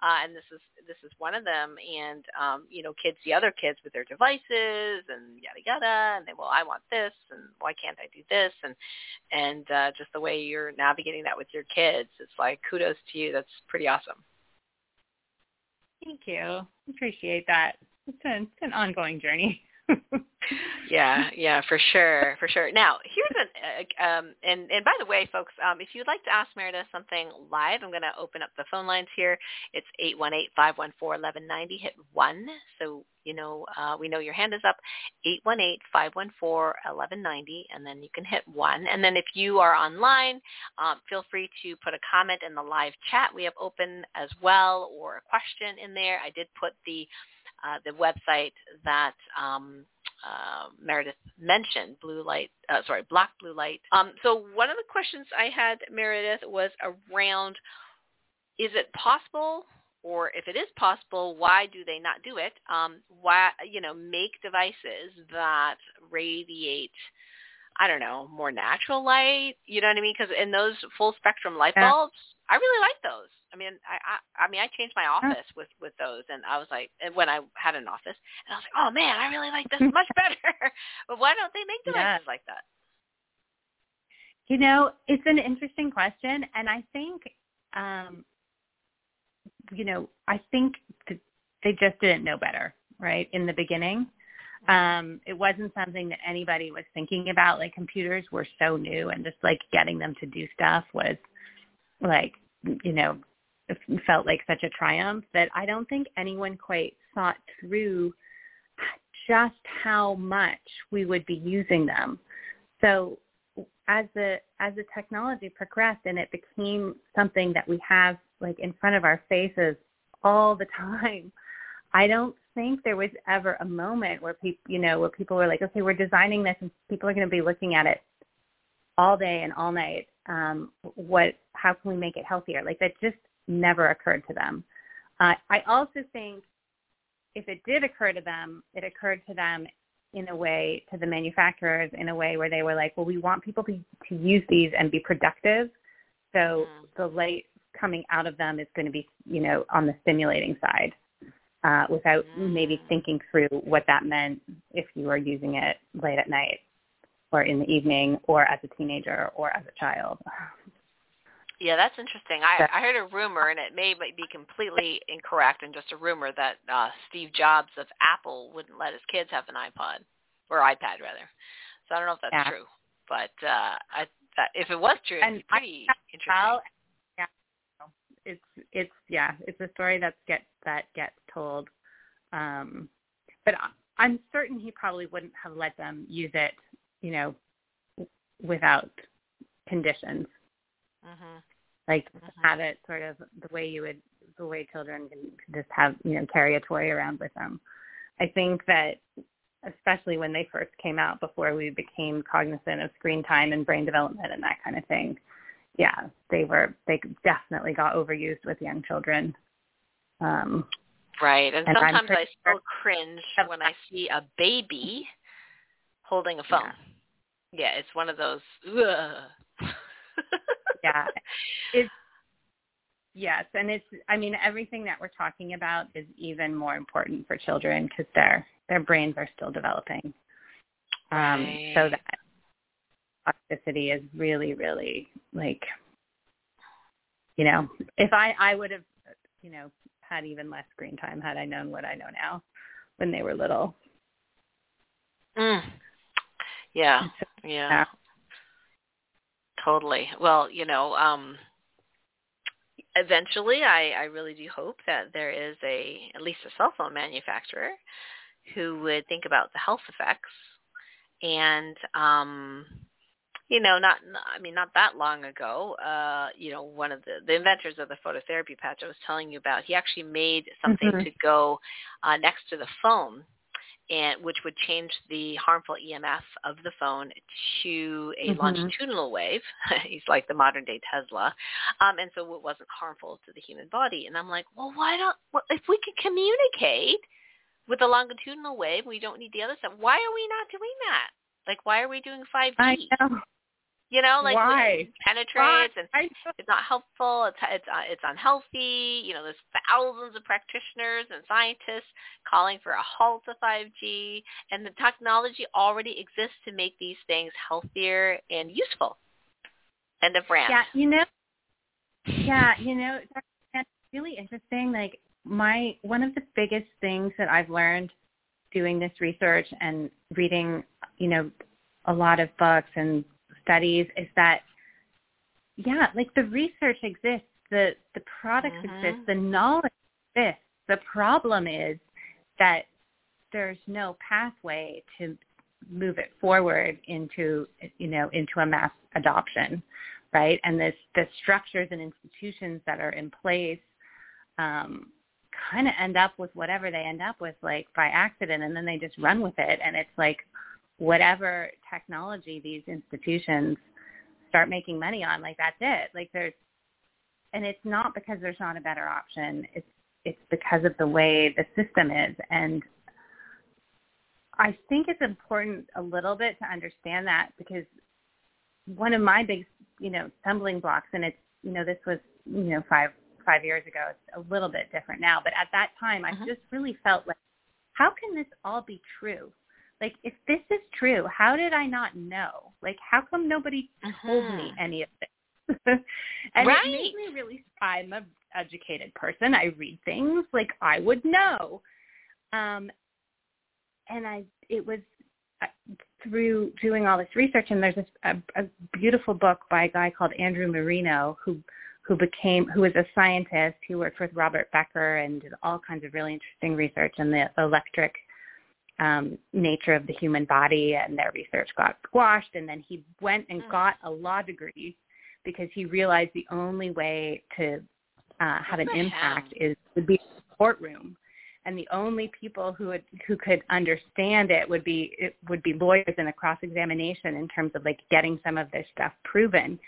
Uh, and this is this is one of them. And um, you know, kids see other kids with their devices and yada yada, and they well, I want this, and why can't I do this? And and uh, just the way you're navigating that with your kids, it's like kudos to you. That's pretty awesome. Thank you. Appreciate that. It's an, it's an ongoing journey. yeah, yeah, for sure, for sure. Now, here's an uh, um, and and by the way, folks, um, if you'd like to ask Meredith something live, I'm going to open up the phone lines here. It's eight one eight five one four eleven ninety. Hit one, so you know uh, we know your hand is up. Eight one eight five one four eleven ninety, and then you can hit one. And then if you are online, um, feel free to put a comment in the live chat we have open as well, or a question in there. I did put the uh, the website that um, uh, Meredith mentioned, blue light, uh, sorry, Block Blue Light. Um, so one of the questions I had, Meredith, was around, is it possible, or if it is possible, why do they not do it? Um, why, you know, make devices that radiate, I don't know, more natural light. You know what I mean? Because in those full spectrum light bulbs, I really like those. I mean, I, I, I mean, I changed my office with with those, and I was like, when I had an office, and I was like, oh man, I really like this much better. but why don't they make devices yeah. like that? You know, it's an interesting question, and I think, um, you know, I think they just didn't know better, right, in the beginning. Um, it wasn't something that anybody was thinking about. Like computers were so new, and just like getting them to do stuff was like you know felt like such a triumph that I don't think anyone quite thought through just how much we would be using them. So as the as the technology progressed and it became something that we have like in front of our faces all the time, I don't think there was ever a moment where people you know where people were like, okay, we're designing this and people are going to be looking at it all day and all night. Um, what how can we make it healthier? Like that just never occurred to them. Uh, I also think if it did occur to them, it occurred to them in a way to the manufacturers in a way where they were like, well, we want people to, to use these and be productive. So mm. the light coming out of them is going to be, you know, on the stimulating side uh, without mm. maybe thinking through what that meant if you were using it late at night or in the evening or as a teenager or as a child. Yeah, that's interesting. I, I heard a rumor, and it may be completely incorrect and just a rumor that uh, Steve Jobs of Apple wouldn't let his kids have an iPod or iPad rather. So I don't know if that's yeah. true, but uh, I, that, if it was true, it's pretty I, interesting. I'll, yeah, it's it's yeah, it's a story that gets that gets told, um, but I'm certain he probably wouldn't have let them use it, you know, without conditions. Mm-hmm. Like mm-hmm. have it sort of the way you would, the way children can just have, you know, carry a toy around with them. I think that especially when they first came out before we became cognizant of screen time and brain development and that kind of thing. Yeah, they were, they definitely got overused with young children. Um, right. And, and sometimes I still cringe when I see a baby holding a phone. Yeah, yeah it's one of those, yeah. It's yes, and it's I mean everything that we're talking about is even more important for children because their their brains are still developing. Um, right. So that toxicity is really, really like you know, if I I would have, you know, had even less screen time had I known what I know now when they were little. Mm. Yeah. Yeah. yeah. Totally. Well, you know, um eventually I, I really do hope that there is a at least a cell phone manufacturer who would think about the health effects and um you know not i mean not that long ago uh you know one of the the inventors of the phototherapy patch i was telling you about he actually made something mm-hmm. to go uh next to the phone and which would change the harmful EMF of the phone to a mm-hmm. longitudinal wave. He's like the modern day Tesla, um, and so it wasn't harmful to the human body. And I'm like, well, why don't well, if we can communicate with the longitudinal wave, we don't need the other stuff. Why are we not doing that? Like, why are we doing 5G? I know. You know, like Why? it penetrates and it's not helpful. It's it's uh, it's unhealthy. You know, there's thousands of practitioners and scientists calling for a halt to 5G, and the technology already exists to make these things healthier and useful. End of rant. Yeah, you know. Yeah, you know that's really interesting. Like my one of the biggest things that I've learned doing this research and reading, you know, a lot of books and studies is that yeah, like the research exists, the the products mm-hmm. exist, the knowledge exists. The problem is that there's no pathway to move it forward into you know into a mass adoption, right? And this the structures and institutions that are in place um, kind of end up with whatever they end up with like by accident and then they just run with it and it's like whatever technology these institutions start making money on, like that's it. Like there's, and it's not because there's not a better option. It's it's because of the way the system is, and I think it's important a little bit to understand that because one of my big, you know, stumbling blocks, and it's you know this was you know five five years ago. It's a little bit different now, but at that time, I uh-huh. just really felt like, how can this all be true? Like if this is true how did i not know? Like how come nobody told uh-huh. me any of this? And right. it made me really i'm a educated person. I read things like i would know. Um and i it was uh, through doing all this research and there's a, a beautiful book by a guy called andrew marino who who became who was a scientist. Who worked with robert becker and did all kinds of really interesting research in the electric um, nature of the human body and their research got squashed. And then he went and mm. got a law degree because he realized the only way to uh, have an impact is would be in a courtroom. And the only people who would who could understand it would be it would be lawyers in a cross examination in terms of like getting some of this stuff proven.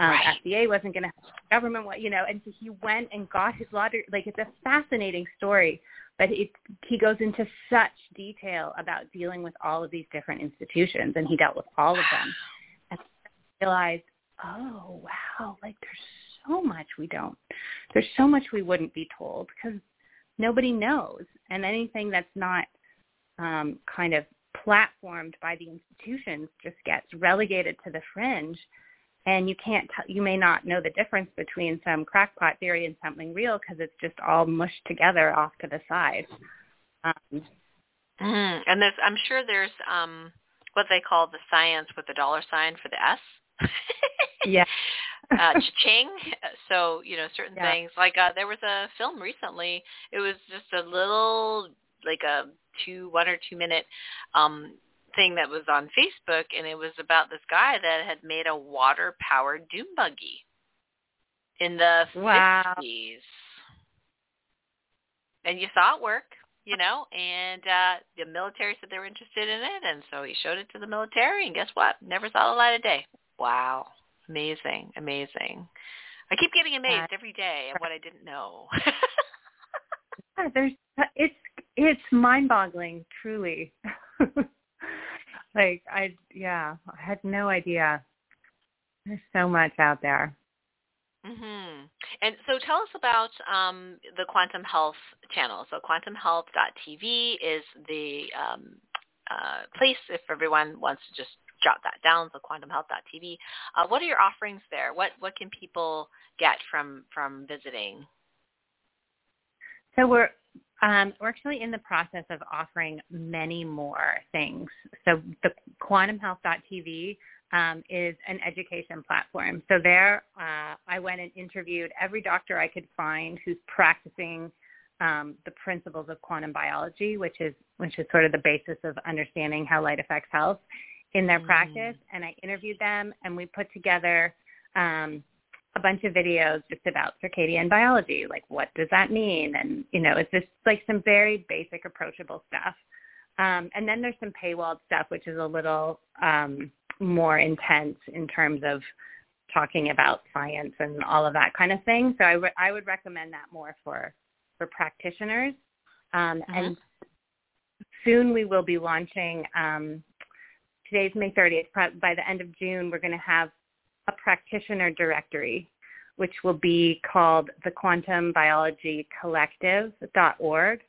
Um, right. FDA wasn't going to government, what you know, and so he went and got his degree. Like it's a fascinating story but it, he goes into such detail about dealing with all of these different institutions, and he dealt with all of them. And I realized, oh wow, like there's so much we don't, there's so much we wouldn't be told because nobody knows, and anything that's not um, kind of platformed by the institutions just gets relegated to the fringe and you can't t- you may not know the difference between some crackpot theory and something real because it's just all mushed together off to the side. Um, mm, and there's i'm sure there's um what they call the science with the dollar sign for the s. Yeah. Uh ching so you know certain yeah. things. Like uh there was a film recently. It was just a little like a two one or two minute um thing that was on Facebook, and it was about this guy that had made a water-powered dune buggy in the wow. 50s. And you saw it work, you know, and uh, the military said they were interested in it, and so he showed it to the military, and guess what? Never saw the light of day. Wow. Amazing, amazing. I keep getting amazed every day at what I didn't know. yeah, there's it's it's mind-boggling, truly. like I yeah, I had no idea. There's so much out there. Mhm. And so tell us about um, the Quantum Health channel. So quantumhealth.tv is the um, uh, place if everyone wants to just jot that down. So quantumhealth.tv. Uh, what are your offerings there? What what can people get from from visiting? So we're um, we're actually in the process of offering many more things. So the quantumhealth.tv um, is an education platform. So there, uh, I went and interviewed every doctor I could find who's practicing um, the principles of quantum biology, which is which is sort of the basis of understanding how light affects health in their mm. practice. And I interviewed them, and we put together um, a bunch of videos just about circadian biology, like what does that mean, and you know, it's just like some very basic, approachable stuff. Um, and then there's some paywalled stuff, which is a little um, more intense in terms of talking about science and all of that kind of thing. So I, would recommend that more for for practitioners. Um, mm-hmm. And soon we will be launching. Um, today's May 30th. By the end of June, we're going to have a practitioner directory, which will be called the Quantum Biology Collective.org.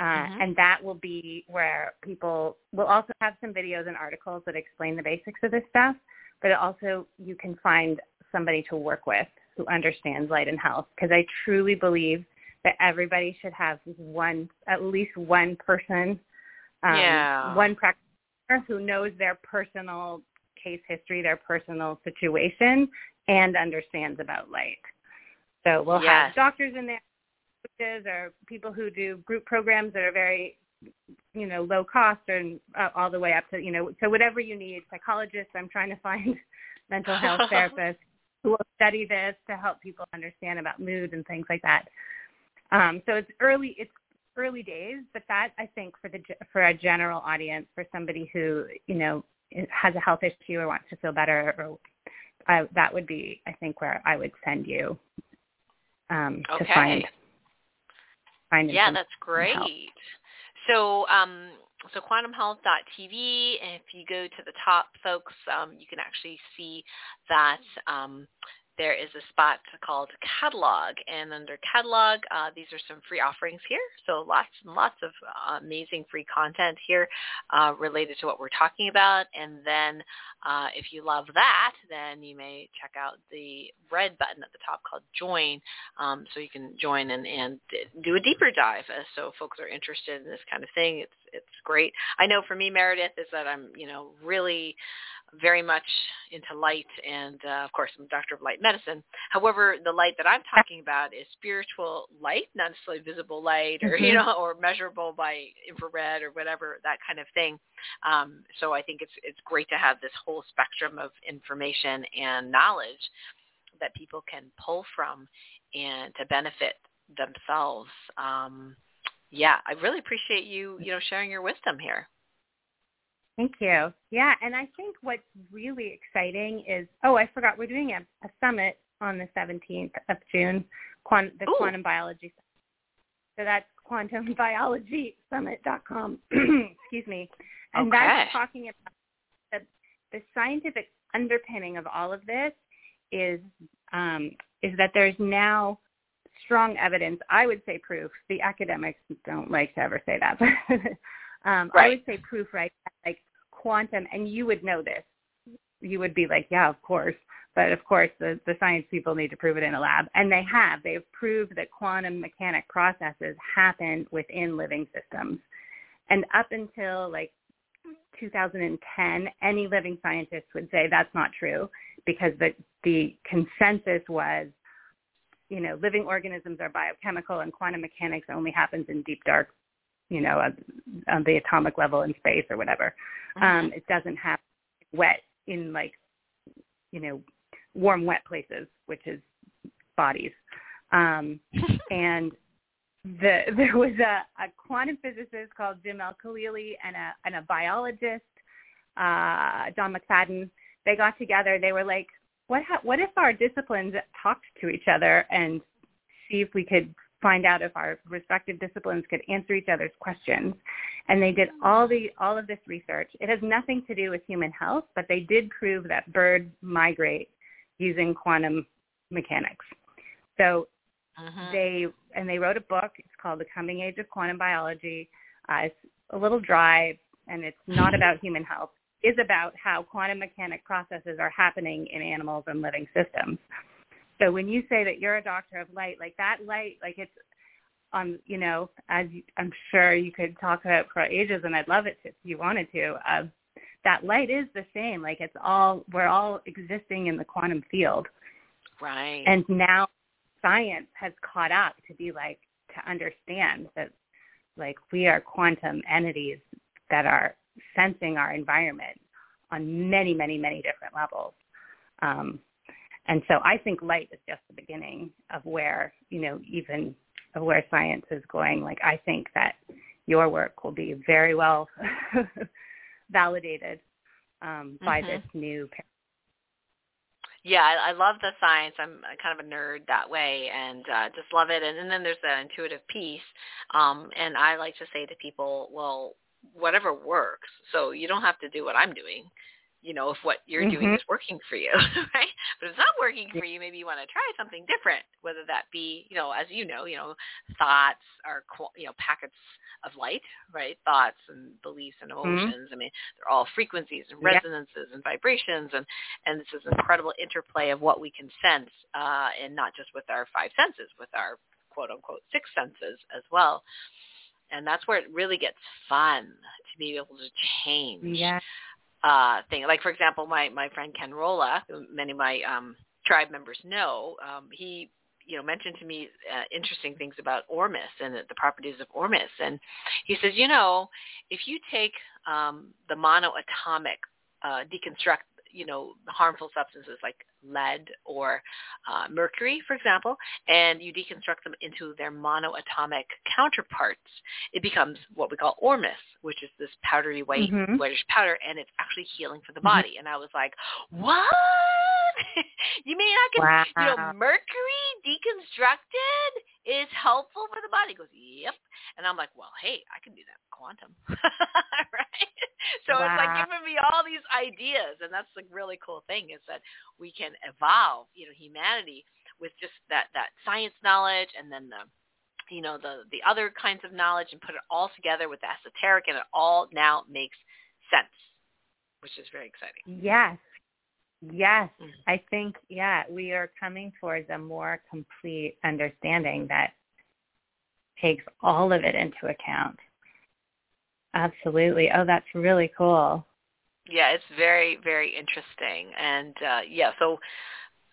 Uh, mm-hmm. And that will be where people will also have some videos and articles that explain the basics of this stuff, but also you can find somebody to work with who understands light and health because I truly believe that everybody should have one, at least one person, um, yeah. one practitioner who knows their personal case history, their personal situation, and understands about light. So we'll yes. have doctors in there, coaches, or people who do group programs that are very, you know, low cost, and uh, all the way up to, you know, so whatever you need. Psychologists, I'm trying to find mental health therapists who will study this to help people understand about mood and things like that. Um, so it's early. It's early days, but that I think for the for a general audience, for somebody who you know has a health issue or wants to feel better, or I, that would be I think where I would send you um, okay. to find find. Yeah, that's great. So. Um, so quantumhealth.tv, if you go to the top, folks, um, you can actually see that um, there is a spot called catalog and under catalog uh, these are some free offerings here. So lots and lots of uh, amazing free content here uh, related to what we're talking about. And then uh, if you love that then you may check out the red button at the top called join um, so you can join and, and do a deeper dive so folks are interested in this kind of thing. It's it's great. I know for me Meredith is that I'm you know really very much into light and uh, of course I'm a doctor of light medicine. However, the light that I'm talking about is spiritual light, not necessarily visible light or, mm-hmm. you know, or measurable by infrared or whatever, that kind of thing. Um, so I think it's, it's great to have this whole spectrum of information and knowledge that people can pull from and to benefit themselves. Um, yeah, I really appreciate you, you know, sharing your wisdom here. Thank you. Yeah, and I think what's really exciting is, oh, I forgot, we're doing a, a summit on the 17th of June, quant, the Ooh. Quantum Biology. So that's quantumbiologysummit.com. Excuse me. And okay. that's talking about the, the scientific underpinning of all of this is um, is that there's now strong evidence. I would say proof. The academics don't like to ever say that, but um, right. I would say proof, right? Like quantum, and you would know this. You would be like, yeah, of course. But of course, the, the science people need to prove it in a lab. And they have. They've proved that quantum mechanic processes happen within living systems. And up until like 2010, any living scientist would say that's not true because the, the consensus was, you know, living organisms are biochemical and quantum mechanics only happens in deep dark you know, on the atomic level in space or whatever. Mm-hmm. Um, it doesn't have wet in like, you know, warm, wet places, which is bodies. Um, and the, there was a, a quantum physicist called Jim Al-Khalili and a, and a biologist, uh, John McFadden. They got together. They were like, what, ha- what if our disciplines talked to each other and see if we could find out if our respective disciplines could answer each other's questions. And they did all the all of this research. It has nothing to do with human health, but they did prove that birds migrate using quantum mechanics. So uh-huh. they and they wrote a book. It's called The Coming Age of Quantum Biology. Uh, it's a little dry and it's not about human health. is about how quantum mechanic processes are happening in animals and living systems. So when you say that you're a doctor of light, like that light, like it's on, you know, as you, I'm sure you could talk about for ages, and I'd love it to, if you wanted to. Uh, that light is the same. Like it's all we're all existing in the quantum field. Right. And now science has caught up to be like to understand that like we are quantum entities that are sensing our environment on many, many, many different levels. Um, and so I think light is just the beginning of where, you know, even of where science is going. Like I think that your work will be very well validated um, by mm-hmm. this new yeah, I, I love the science. I'm kind of a nerd that way, and uh, just love it. And, and then there's the intuitive piece. Um, and I like to say to people, well, whatever works. So you don't have to do what I'm doing you know, if what you're mm-hmm. doing is working for you, right? But if it's not working for you, maybe you want to try something different, whether that be, you know, as you know, you know, thoughts are, you know, packets of light, right? Thoughts and beliefs and mm-hmm. emotions. Mm-hmm. I mean, they're all frequencies and resonances yeah. and vibrations, and and this is an incredible interplay of what we can sense, uh, and not just with our five senses, with our quote unquote six senses as well. And that's where it really gets fun to be able to change. Yeah uh, thing. Like for example, my my friend Ken Rolla, who many of my um, tribe members know, um, he you know mentioned to me uh, interesting things about Ormus and the, the properties of Ormus, and he says, you know, if you take um, the monoatomic uh, deconstruct you know harmful substances like lead or uh, mercury, for example, and you deconstruct them into their monoatomic counterparts, it becomes what we call ormus, which is this powdery white mm-hmm. whitish powder, and it's actually healing for the mm-hmm. body. Mm-hmm. And I was like, what? you mean I can, wow. you know, mercury deconstructed is helpful for the body? He goes, yep. And I'm like, well, hey, I can do that quantum, right? So wow. it's like giving me all these ideas, and that's the really cool thing is that we can evolve, you know, humanity with just that that science knowledge, and then the you know the the other kinds of knowledge, and put it all together with the esoteric, and it all now makes sense, which is very exciting. Yes, Yes, mm-hmm. I think yeah, we are coming towards a more complete understanding that takes all of it into account. Absolutely. Oh, that's really cool. Yeah, it's very very interesting, and uh, yeah, so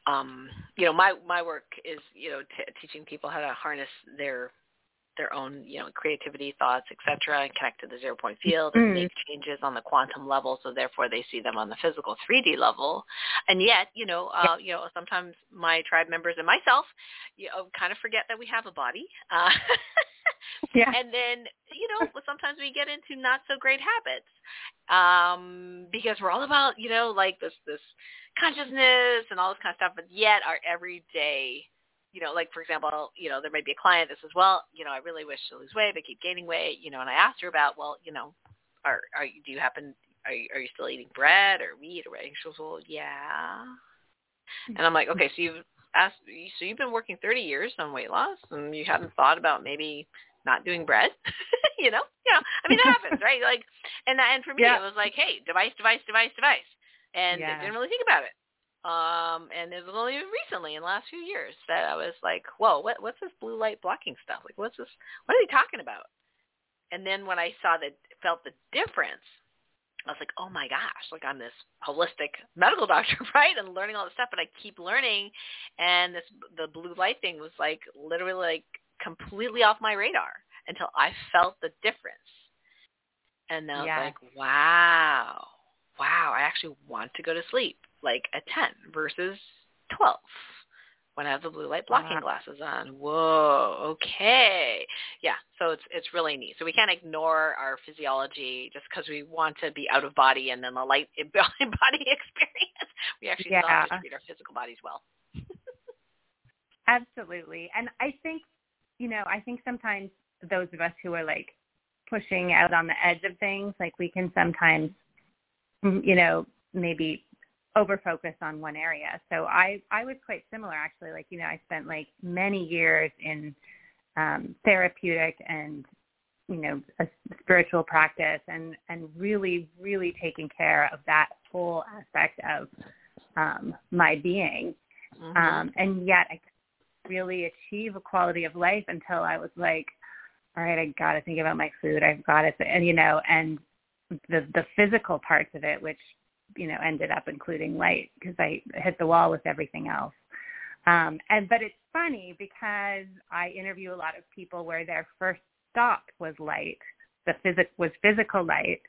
um, you know, my my work is you know t- teaching people how to harness their their own, you know, creativity, thoughts, etc., and connect to the zero point field and mm-hmm. make changes on the quantum level. So therefore, they see them on the physical 3D level. And yet, you know, uh, you know, sometimes my tribe members and myself, you know, kind of forget that we have a body. Uh, yeah. And then, you know, sometimes we get into not so great habits um, because we're all about, you know, like this this consciousness and all this kind of stuff. But yet, our everyday you know, like for example, you know, there might be a client that says, well, you know, I really wish to lose weight, but keep gaining weight, you know, and I asked her about, well, you know, are are you, do you happen are you, are you still eating bread or wheat or whatever? She goes, well, yeah. And I'm like, okay, so you've asked, so you've been working 30 years on weight loss, and you haven't thought about maybe not doing bread, you know? You know, I mean, it happens, right? Like, and and for me, yeah. it was like, hey, device, device, device, device, and yeah. didn't really think about it. Um, and it was only recently in the last few years that I was like, whoa, what, what's this blue light blocking stuff? Like, what's this? What are they talking about? And then when I saw that, felt the difference, I was like, oh my gosh, like I'm this holistic medical doctor, right? And learning all this stuff, but I keep learning. And this, the blue light thing was like literally like completely off my radar until I felt the difference. And then I was yeah. like, wow, wow, I actually want to go to sleep like a 10 versus 12 when I have the blue light blocking wow. glasses on. Whoa, okay. Yeah, so it's it's really neat. So we can't ignore our physiology just because we want to be out of body and then the light body experience. We actually yeah. still have to treat our physical bodies well. Absolutely. And I think, you know, I think sometimes those of us who are like pushing out on the edge of things, like we can sometimes, you know, maybe over focus on one area. So I I was quite similar actually. Like you know I spent like many years in um, therapeutic and you know, a spiritual practice and, and really, really taking care of that whole aspect of um, my being. Mm-hmm. Um, and yet I really achieve a quality of life until I was like, all right, I got to think about my food. I've got to, and you know, and the the physical parts of it, which you know ended up including light because I hit the wall with everything else. Um, and but it's funny because I interview a lot of people where their first stop was light, the physic was physical light,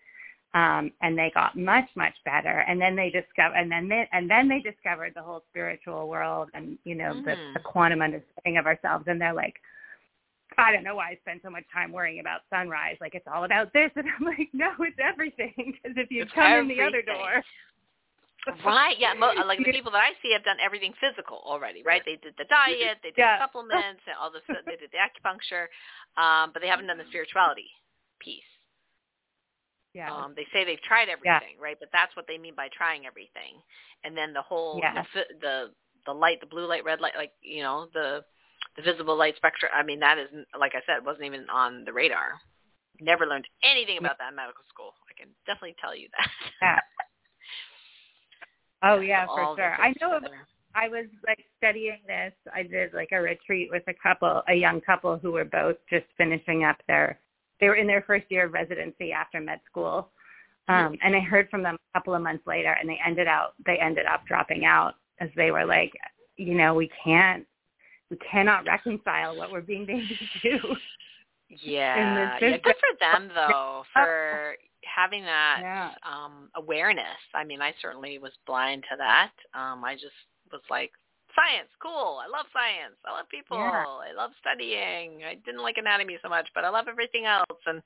um, and they got much much better. And then they discover, and then they, and then they discovered the whole spiritual world and you know mm. the, the quantum understanding of ourselves. And they're like, I don't know why I spend so much time worrying about sunrise. Like it's all about this, and I'm like, no, it's everything. Because if you it's come everything. in the other door, right? Yeah, mo- like the people that I see have done everything physical already, right? They did the diet, they did yeah. supplements, and all this. They did the acupuncture, um, but they haven't done the spirituality piece. Yeah. Um, they say they've tried everything, yeah. right? But that's what they mean by trying everything. And then the whole yeah. the, the the light, the blue light, red light, like you know the the visible light spectrum. I mean, that is like I said, wasn't even on the radar. Never learned anything about that in medical school. I can definitely tell you that. yeah. Oh yeah, for sure. I know. I was like studying this. I did like a retreat with a couple, a young couple who were both just finishing up their. They were in their first year of residency after med school, um, and I heard from them a couple of months later, and they ended out. They ended up dropping out as they were like, you know, we can't, we cannot reconcile what we're being made to do. Yeah, yeah. Good for them though for having that yeah. um awareness. I mean, I certainly was blind to that. Um I just was like science, cool. I love science. I love people. Yeah. I love studying. I didn't like anatomy so much, but I love everything else and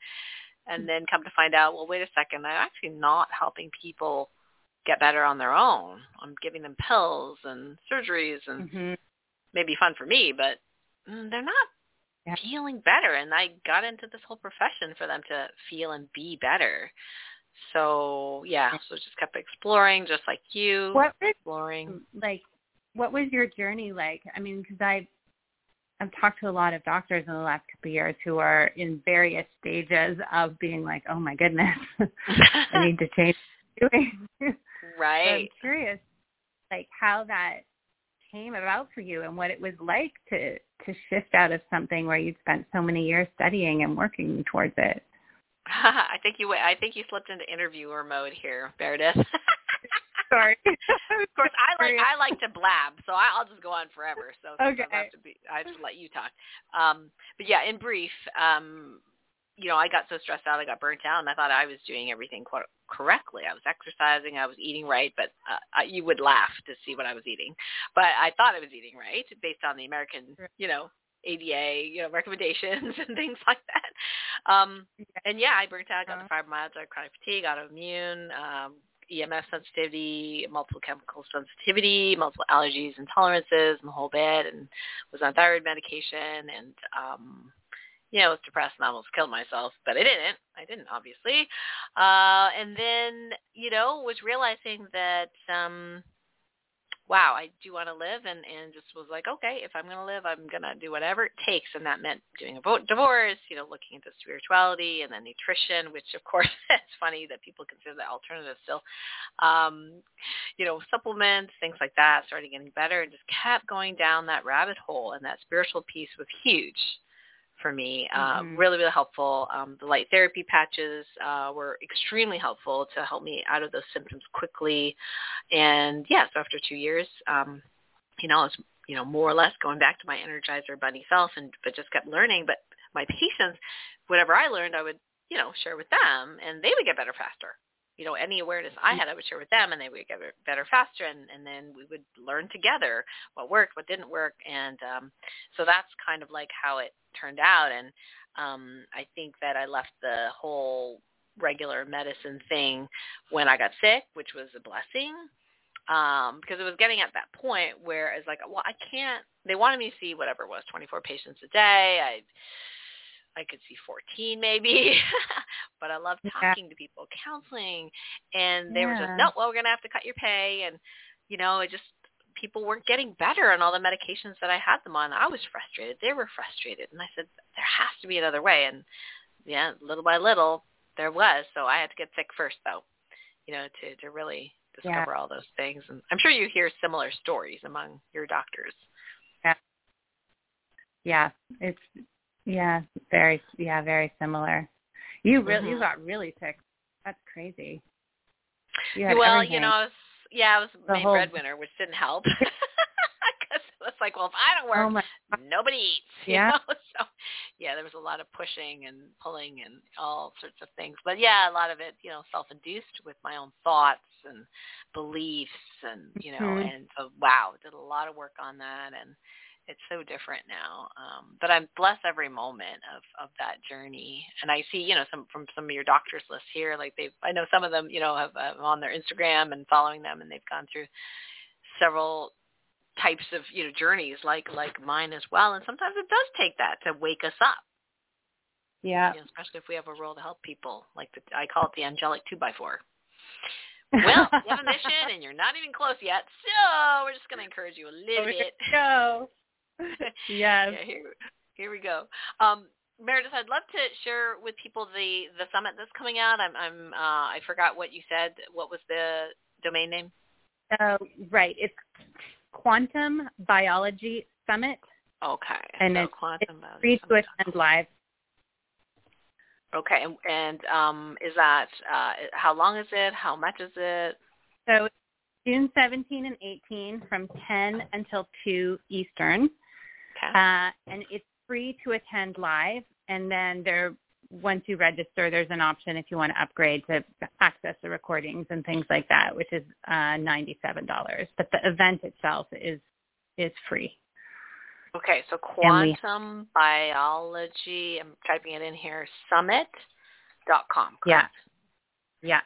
and then come to find out, well, wait a second, I'm actually not helping people get better on their own. I'm giving them pills and surgeries and mm-hmm. Maybe fun for me, but mm, they're not yeah. feeling better. And I got into this whole profession for them to feel and be better. So yeah, so just kept exploring, just like you. What was, exploring? Like, what was your journey like? I mean, because I I've talked to a lot of doctors in the last couple of years who are in various stages of being like, oh my goodness, I need to change. Right. so I'm curious, like how that came about for you and what it was like to to shift out of something where you'd spent so many years studying and working towards it. I think you I think you slipped into interviewer mode here, Meredith. Sorry. of course, I like I like to blab, so I'll just go on forever. So okay. I have to be I have to let you talk. Um, but yeah, in brief, um, you know, I got so stressed out, I got burnt out, and I thought I was doing everything co- correctly. I was exercising, I was eating right, but uh, I, you would laugh to see what I was eating. But I thought I was eating right based on the American, you know, ADA, you know, recommendations and things like that. Um, and yeah, I burnt out, got the uh-huh. fibromyalgia, chronic fatigue, autoimmune, um, EMF sensitivity, multiple chemical sensitivity, multiple allergies, intolerances, and the whole bit, and was on thyroid medication and um you know, was depressed and almost killed myself, but I didn't. I didn't, obviously. Uh, and then, you know, was realizing that, um, wow, I do want to live and, and just was like, okay, if I'm going to live, I'm going to do whatever it takes. And that meant doing a vote divorce, you know, looking into spirituality and then nutrition, which of course it's funny that people consider that alternative still. Um, you know, supplements, things like that, started getting better and just kept going down that rabbit hole. And that spiritual piece was huge for me. Uh, mm-hmm. Really, really helpful. Um, the light therapy patches uh, were extremely helpful to help me out of those symptoms quickly. And yeah, so after two years, um, you know, I was you know more or less going back to my Energizer Bunny self, and but just kept learning. But my patients, whatever I learned, I would you know share with them, and they would get better faster you know, any awareness I had, I would share with them, and they would get better faster, and, and then we would learn together what worked, what didn't work, and um, so that's kind of like how it turned out. And um, I think that I left the whole regular medicine thing when I got sick, which was a blessing um, because it was getting at that point where it's like, well, I can't. They wanted me to see whatever it was, 24 patients a day. I I could see 14 maybe, but I love talking yeah. to people, counseling, and they yeah. were just, no, well, we're going to have to cut your pay. And, you know, it just, people weren't getting better on all the medications that I had them on. I was frustrated. They were frustrated. And I said, there has to be another way. And yeah, little by little there was. So I had to get sick first, though, you know, to to really discover yeah. all those things. And I'm sure you hear similar stories among your doctors. Yeah. Yeah, it's yeah, very yeah, very similar. You really mm-hmm. you got really sick. That's crazy. You well, everything. you know, I was, yeah, I was the main whole... breadwinner, which didn't help. Because it's like, well, if I don't work, oh nobody eats. You yeah. know? So, yeah, there was a lot of pushing and pulling and all sorts of things. But yeah, a lot of it, you know, self-induced with my own thoughts and beliefs, and you know, mm-hmm. and so wow, did a lot of work on that and it's so different now. Um, but I'm blessed every moment of of that journey. And I see, you know, some from some of your doctors list here, like they've I know some of them, you know, have uh, on their Instagram and following them, and they've gone through several types of you know journeys like like mine as well. And sometimes it does take that to wake us up. Yeah. You know, especially if we have a role to help people, like the, I call it the angelic two by four. well, you have a mission and you're not even close yet, so we're just going to encourage you a little bit. Go. yes. Yeah, here, here we go. Um, Meredith, I'd love to share with people the the summit that's coming out. I'm I'm uh, I forgot what you said. What was the domain name? Uh, right. It's Quantum Biology Summit. Okay. And so it's, Quantum it's free to attend live. Okay, and, and um, is that uh, how long is it? How much is it? So June 17 and 18 from 10 until 2 Eastern. Okay. Uh, and it's free to attend live. And then there, once you register, there's an option if you want to upgrade to access the recordings and things like that, which is uh, $97. But the event itself is is free. Okay, so quantum we, biology, I'm typing it in here, summit.com, correct? Yeah. Yeah.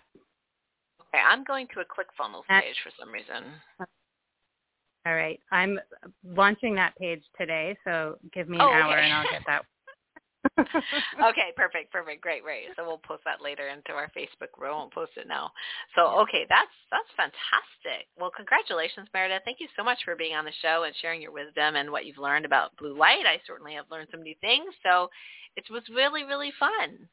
Okay, I'm going to a ClickFunnels page for some reason. All right. I'm launching that page today, so give me an oh, hour okay. and I'll get that. okay, perfect, perfect, great, great. So we'll post that later into our Facebook. We won't post it now. So okay, that's that's fantastic. Well, congratulations, Meredith. Thank you so much for being on the show and sharing your wisdom and what you've learned about blue light. I certainly have learned some new things. So it was really, really fun.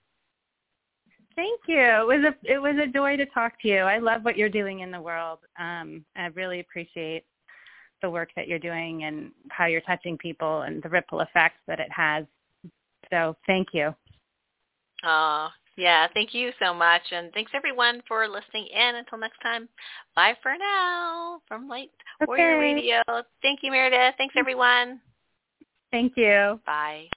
Thank you. It was a it was a joy to talk to you. I love what you're doing in the world. Um, I really appreciate the work that you're doing and how you're touching people and the ripple effects that it has. So thank you. Uh, yeah, thank you so much. And thanks everyone for listening in. Until next time, bye for now from Light okay. Warrior Radio. Thank you, Meredith. Thanks everyone. Thank you. Bye.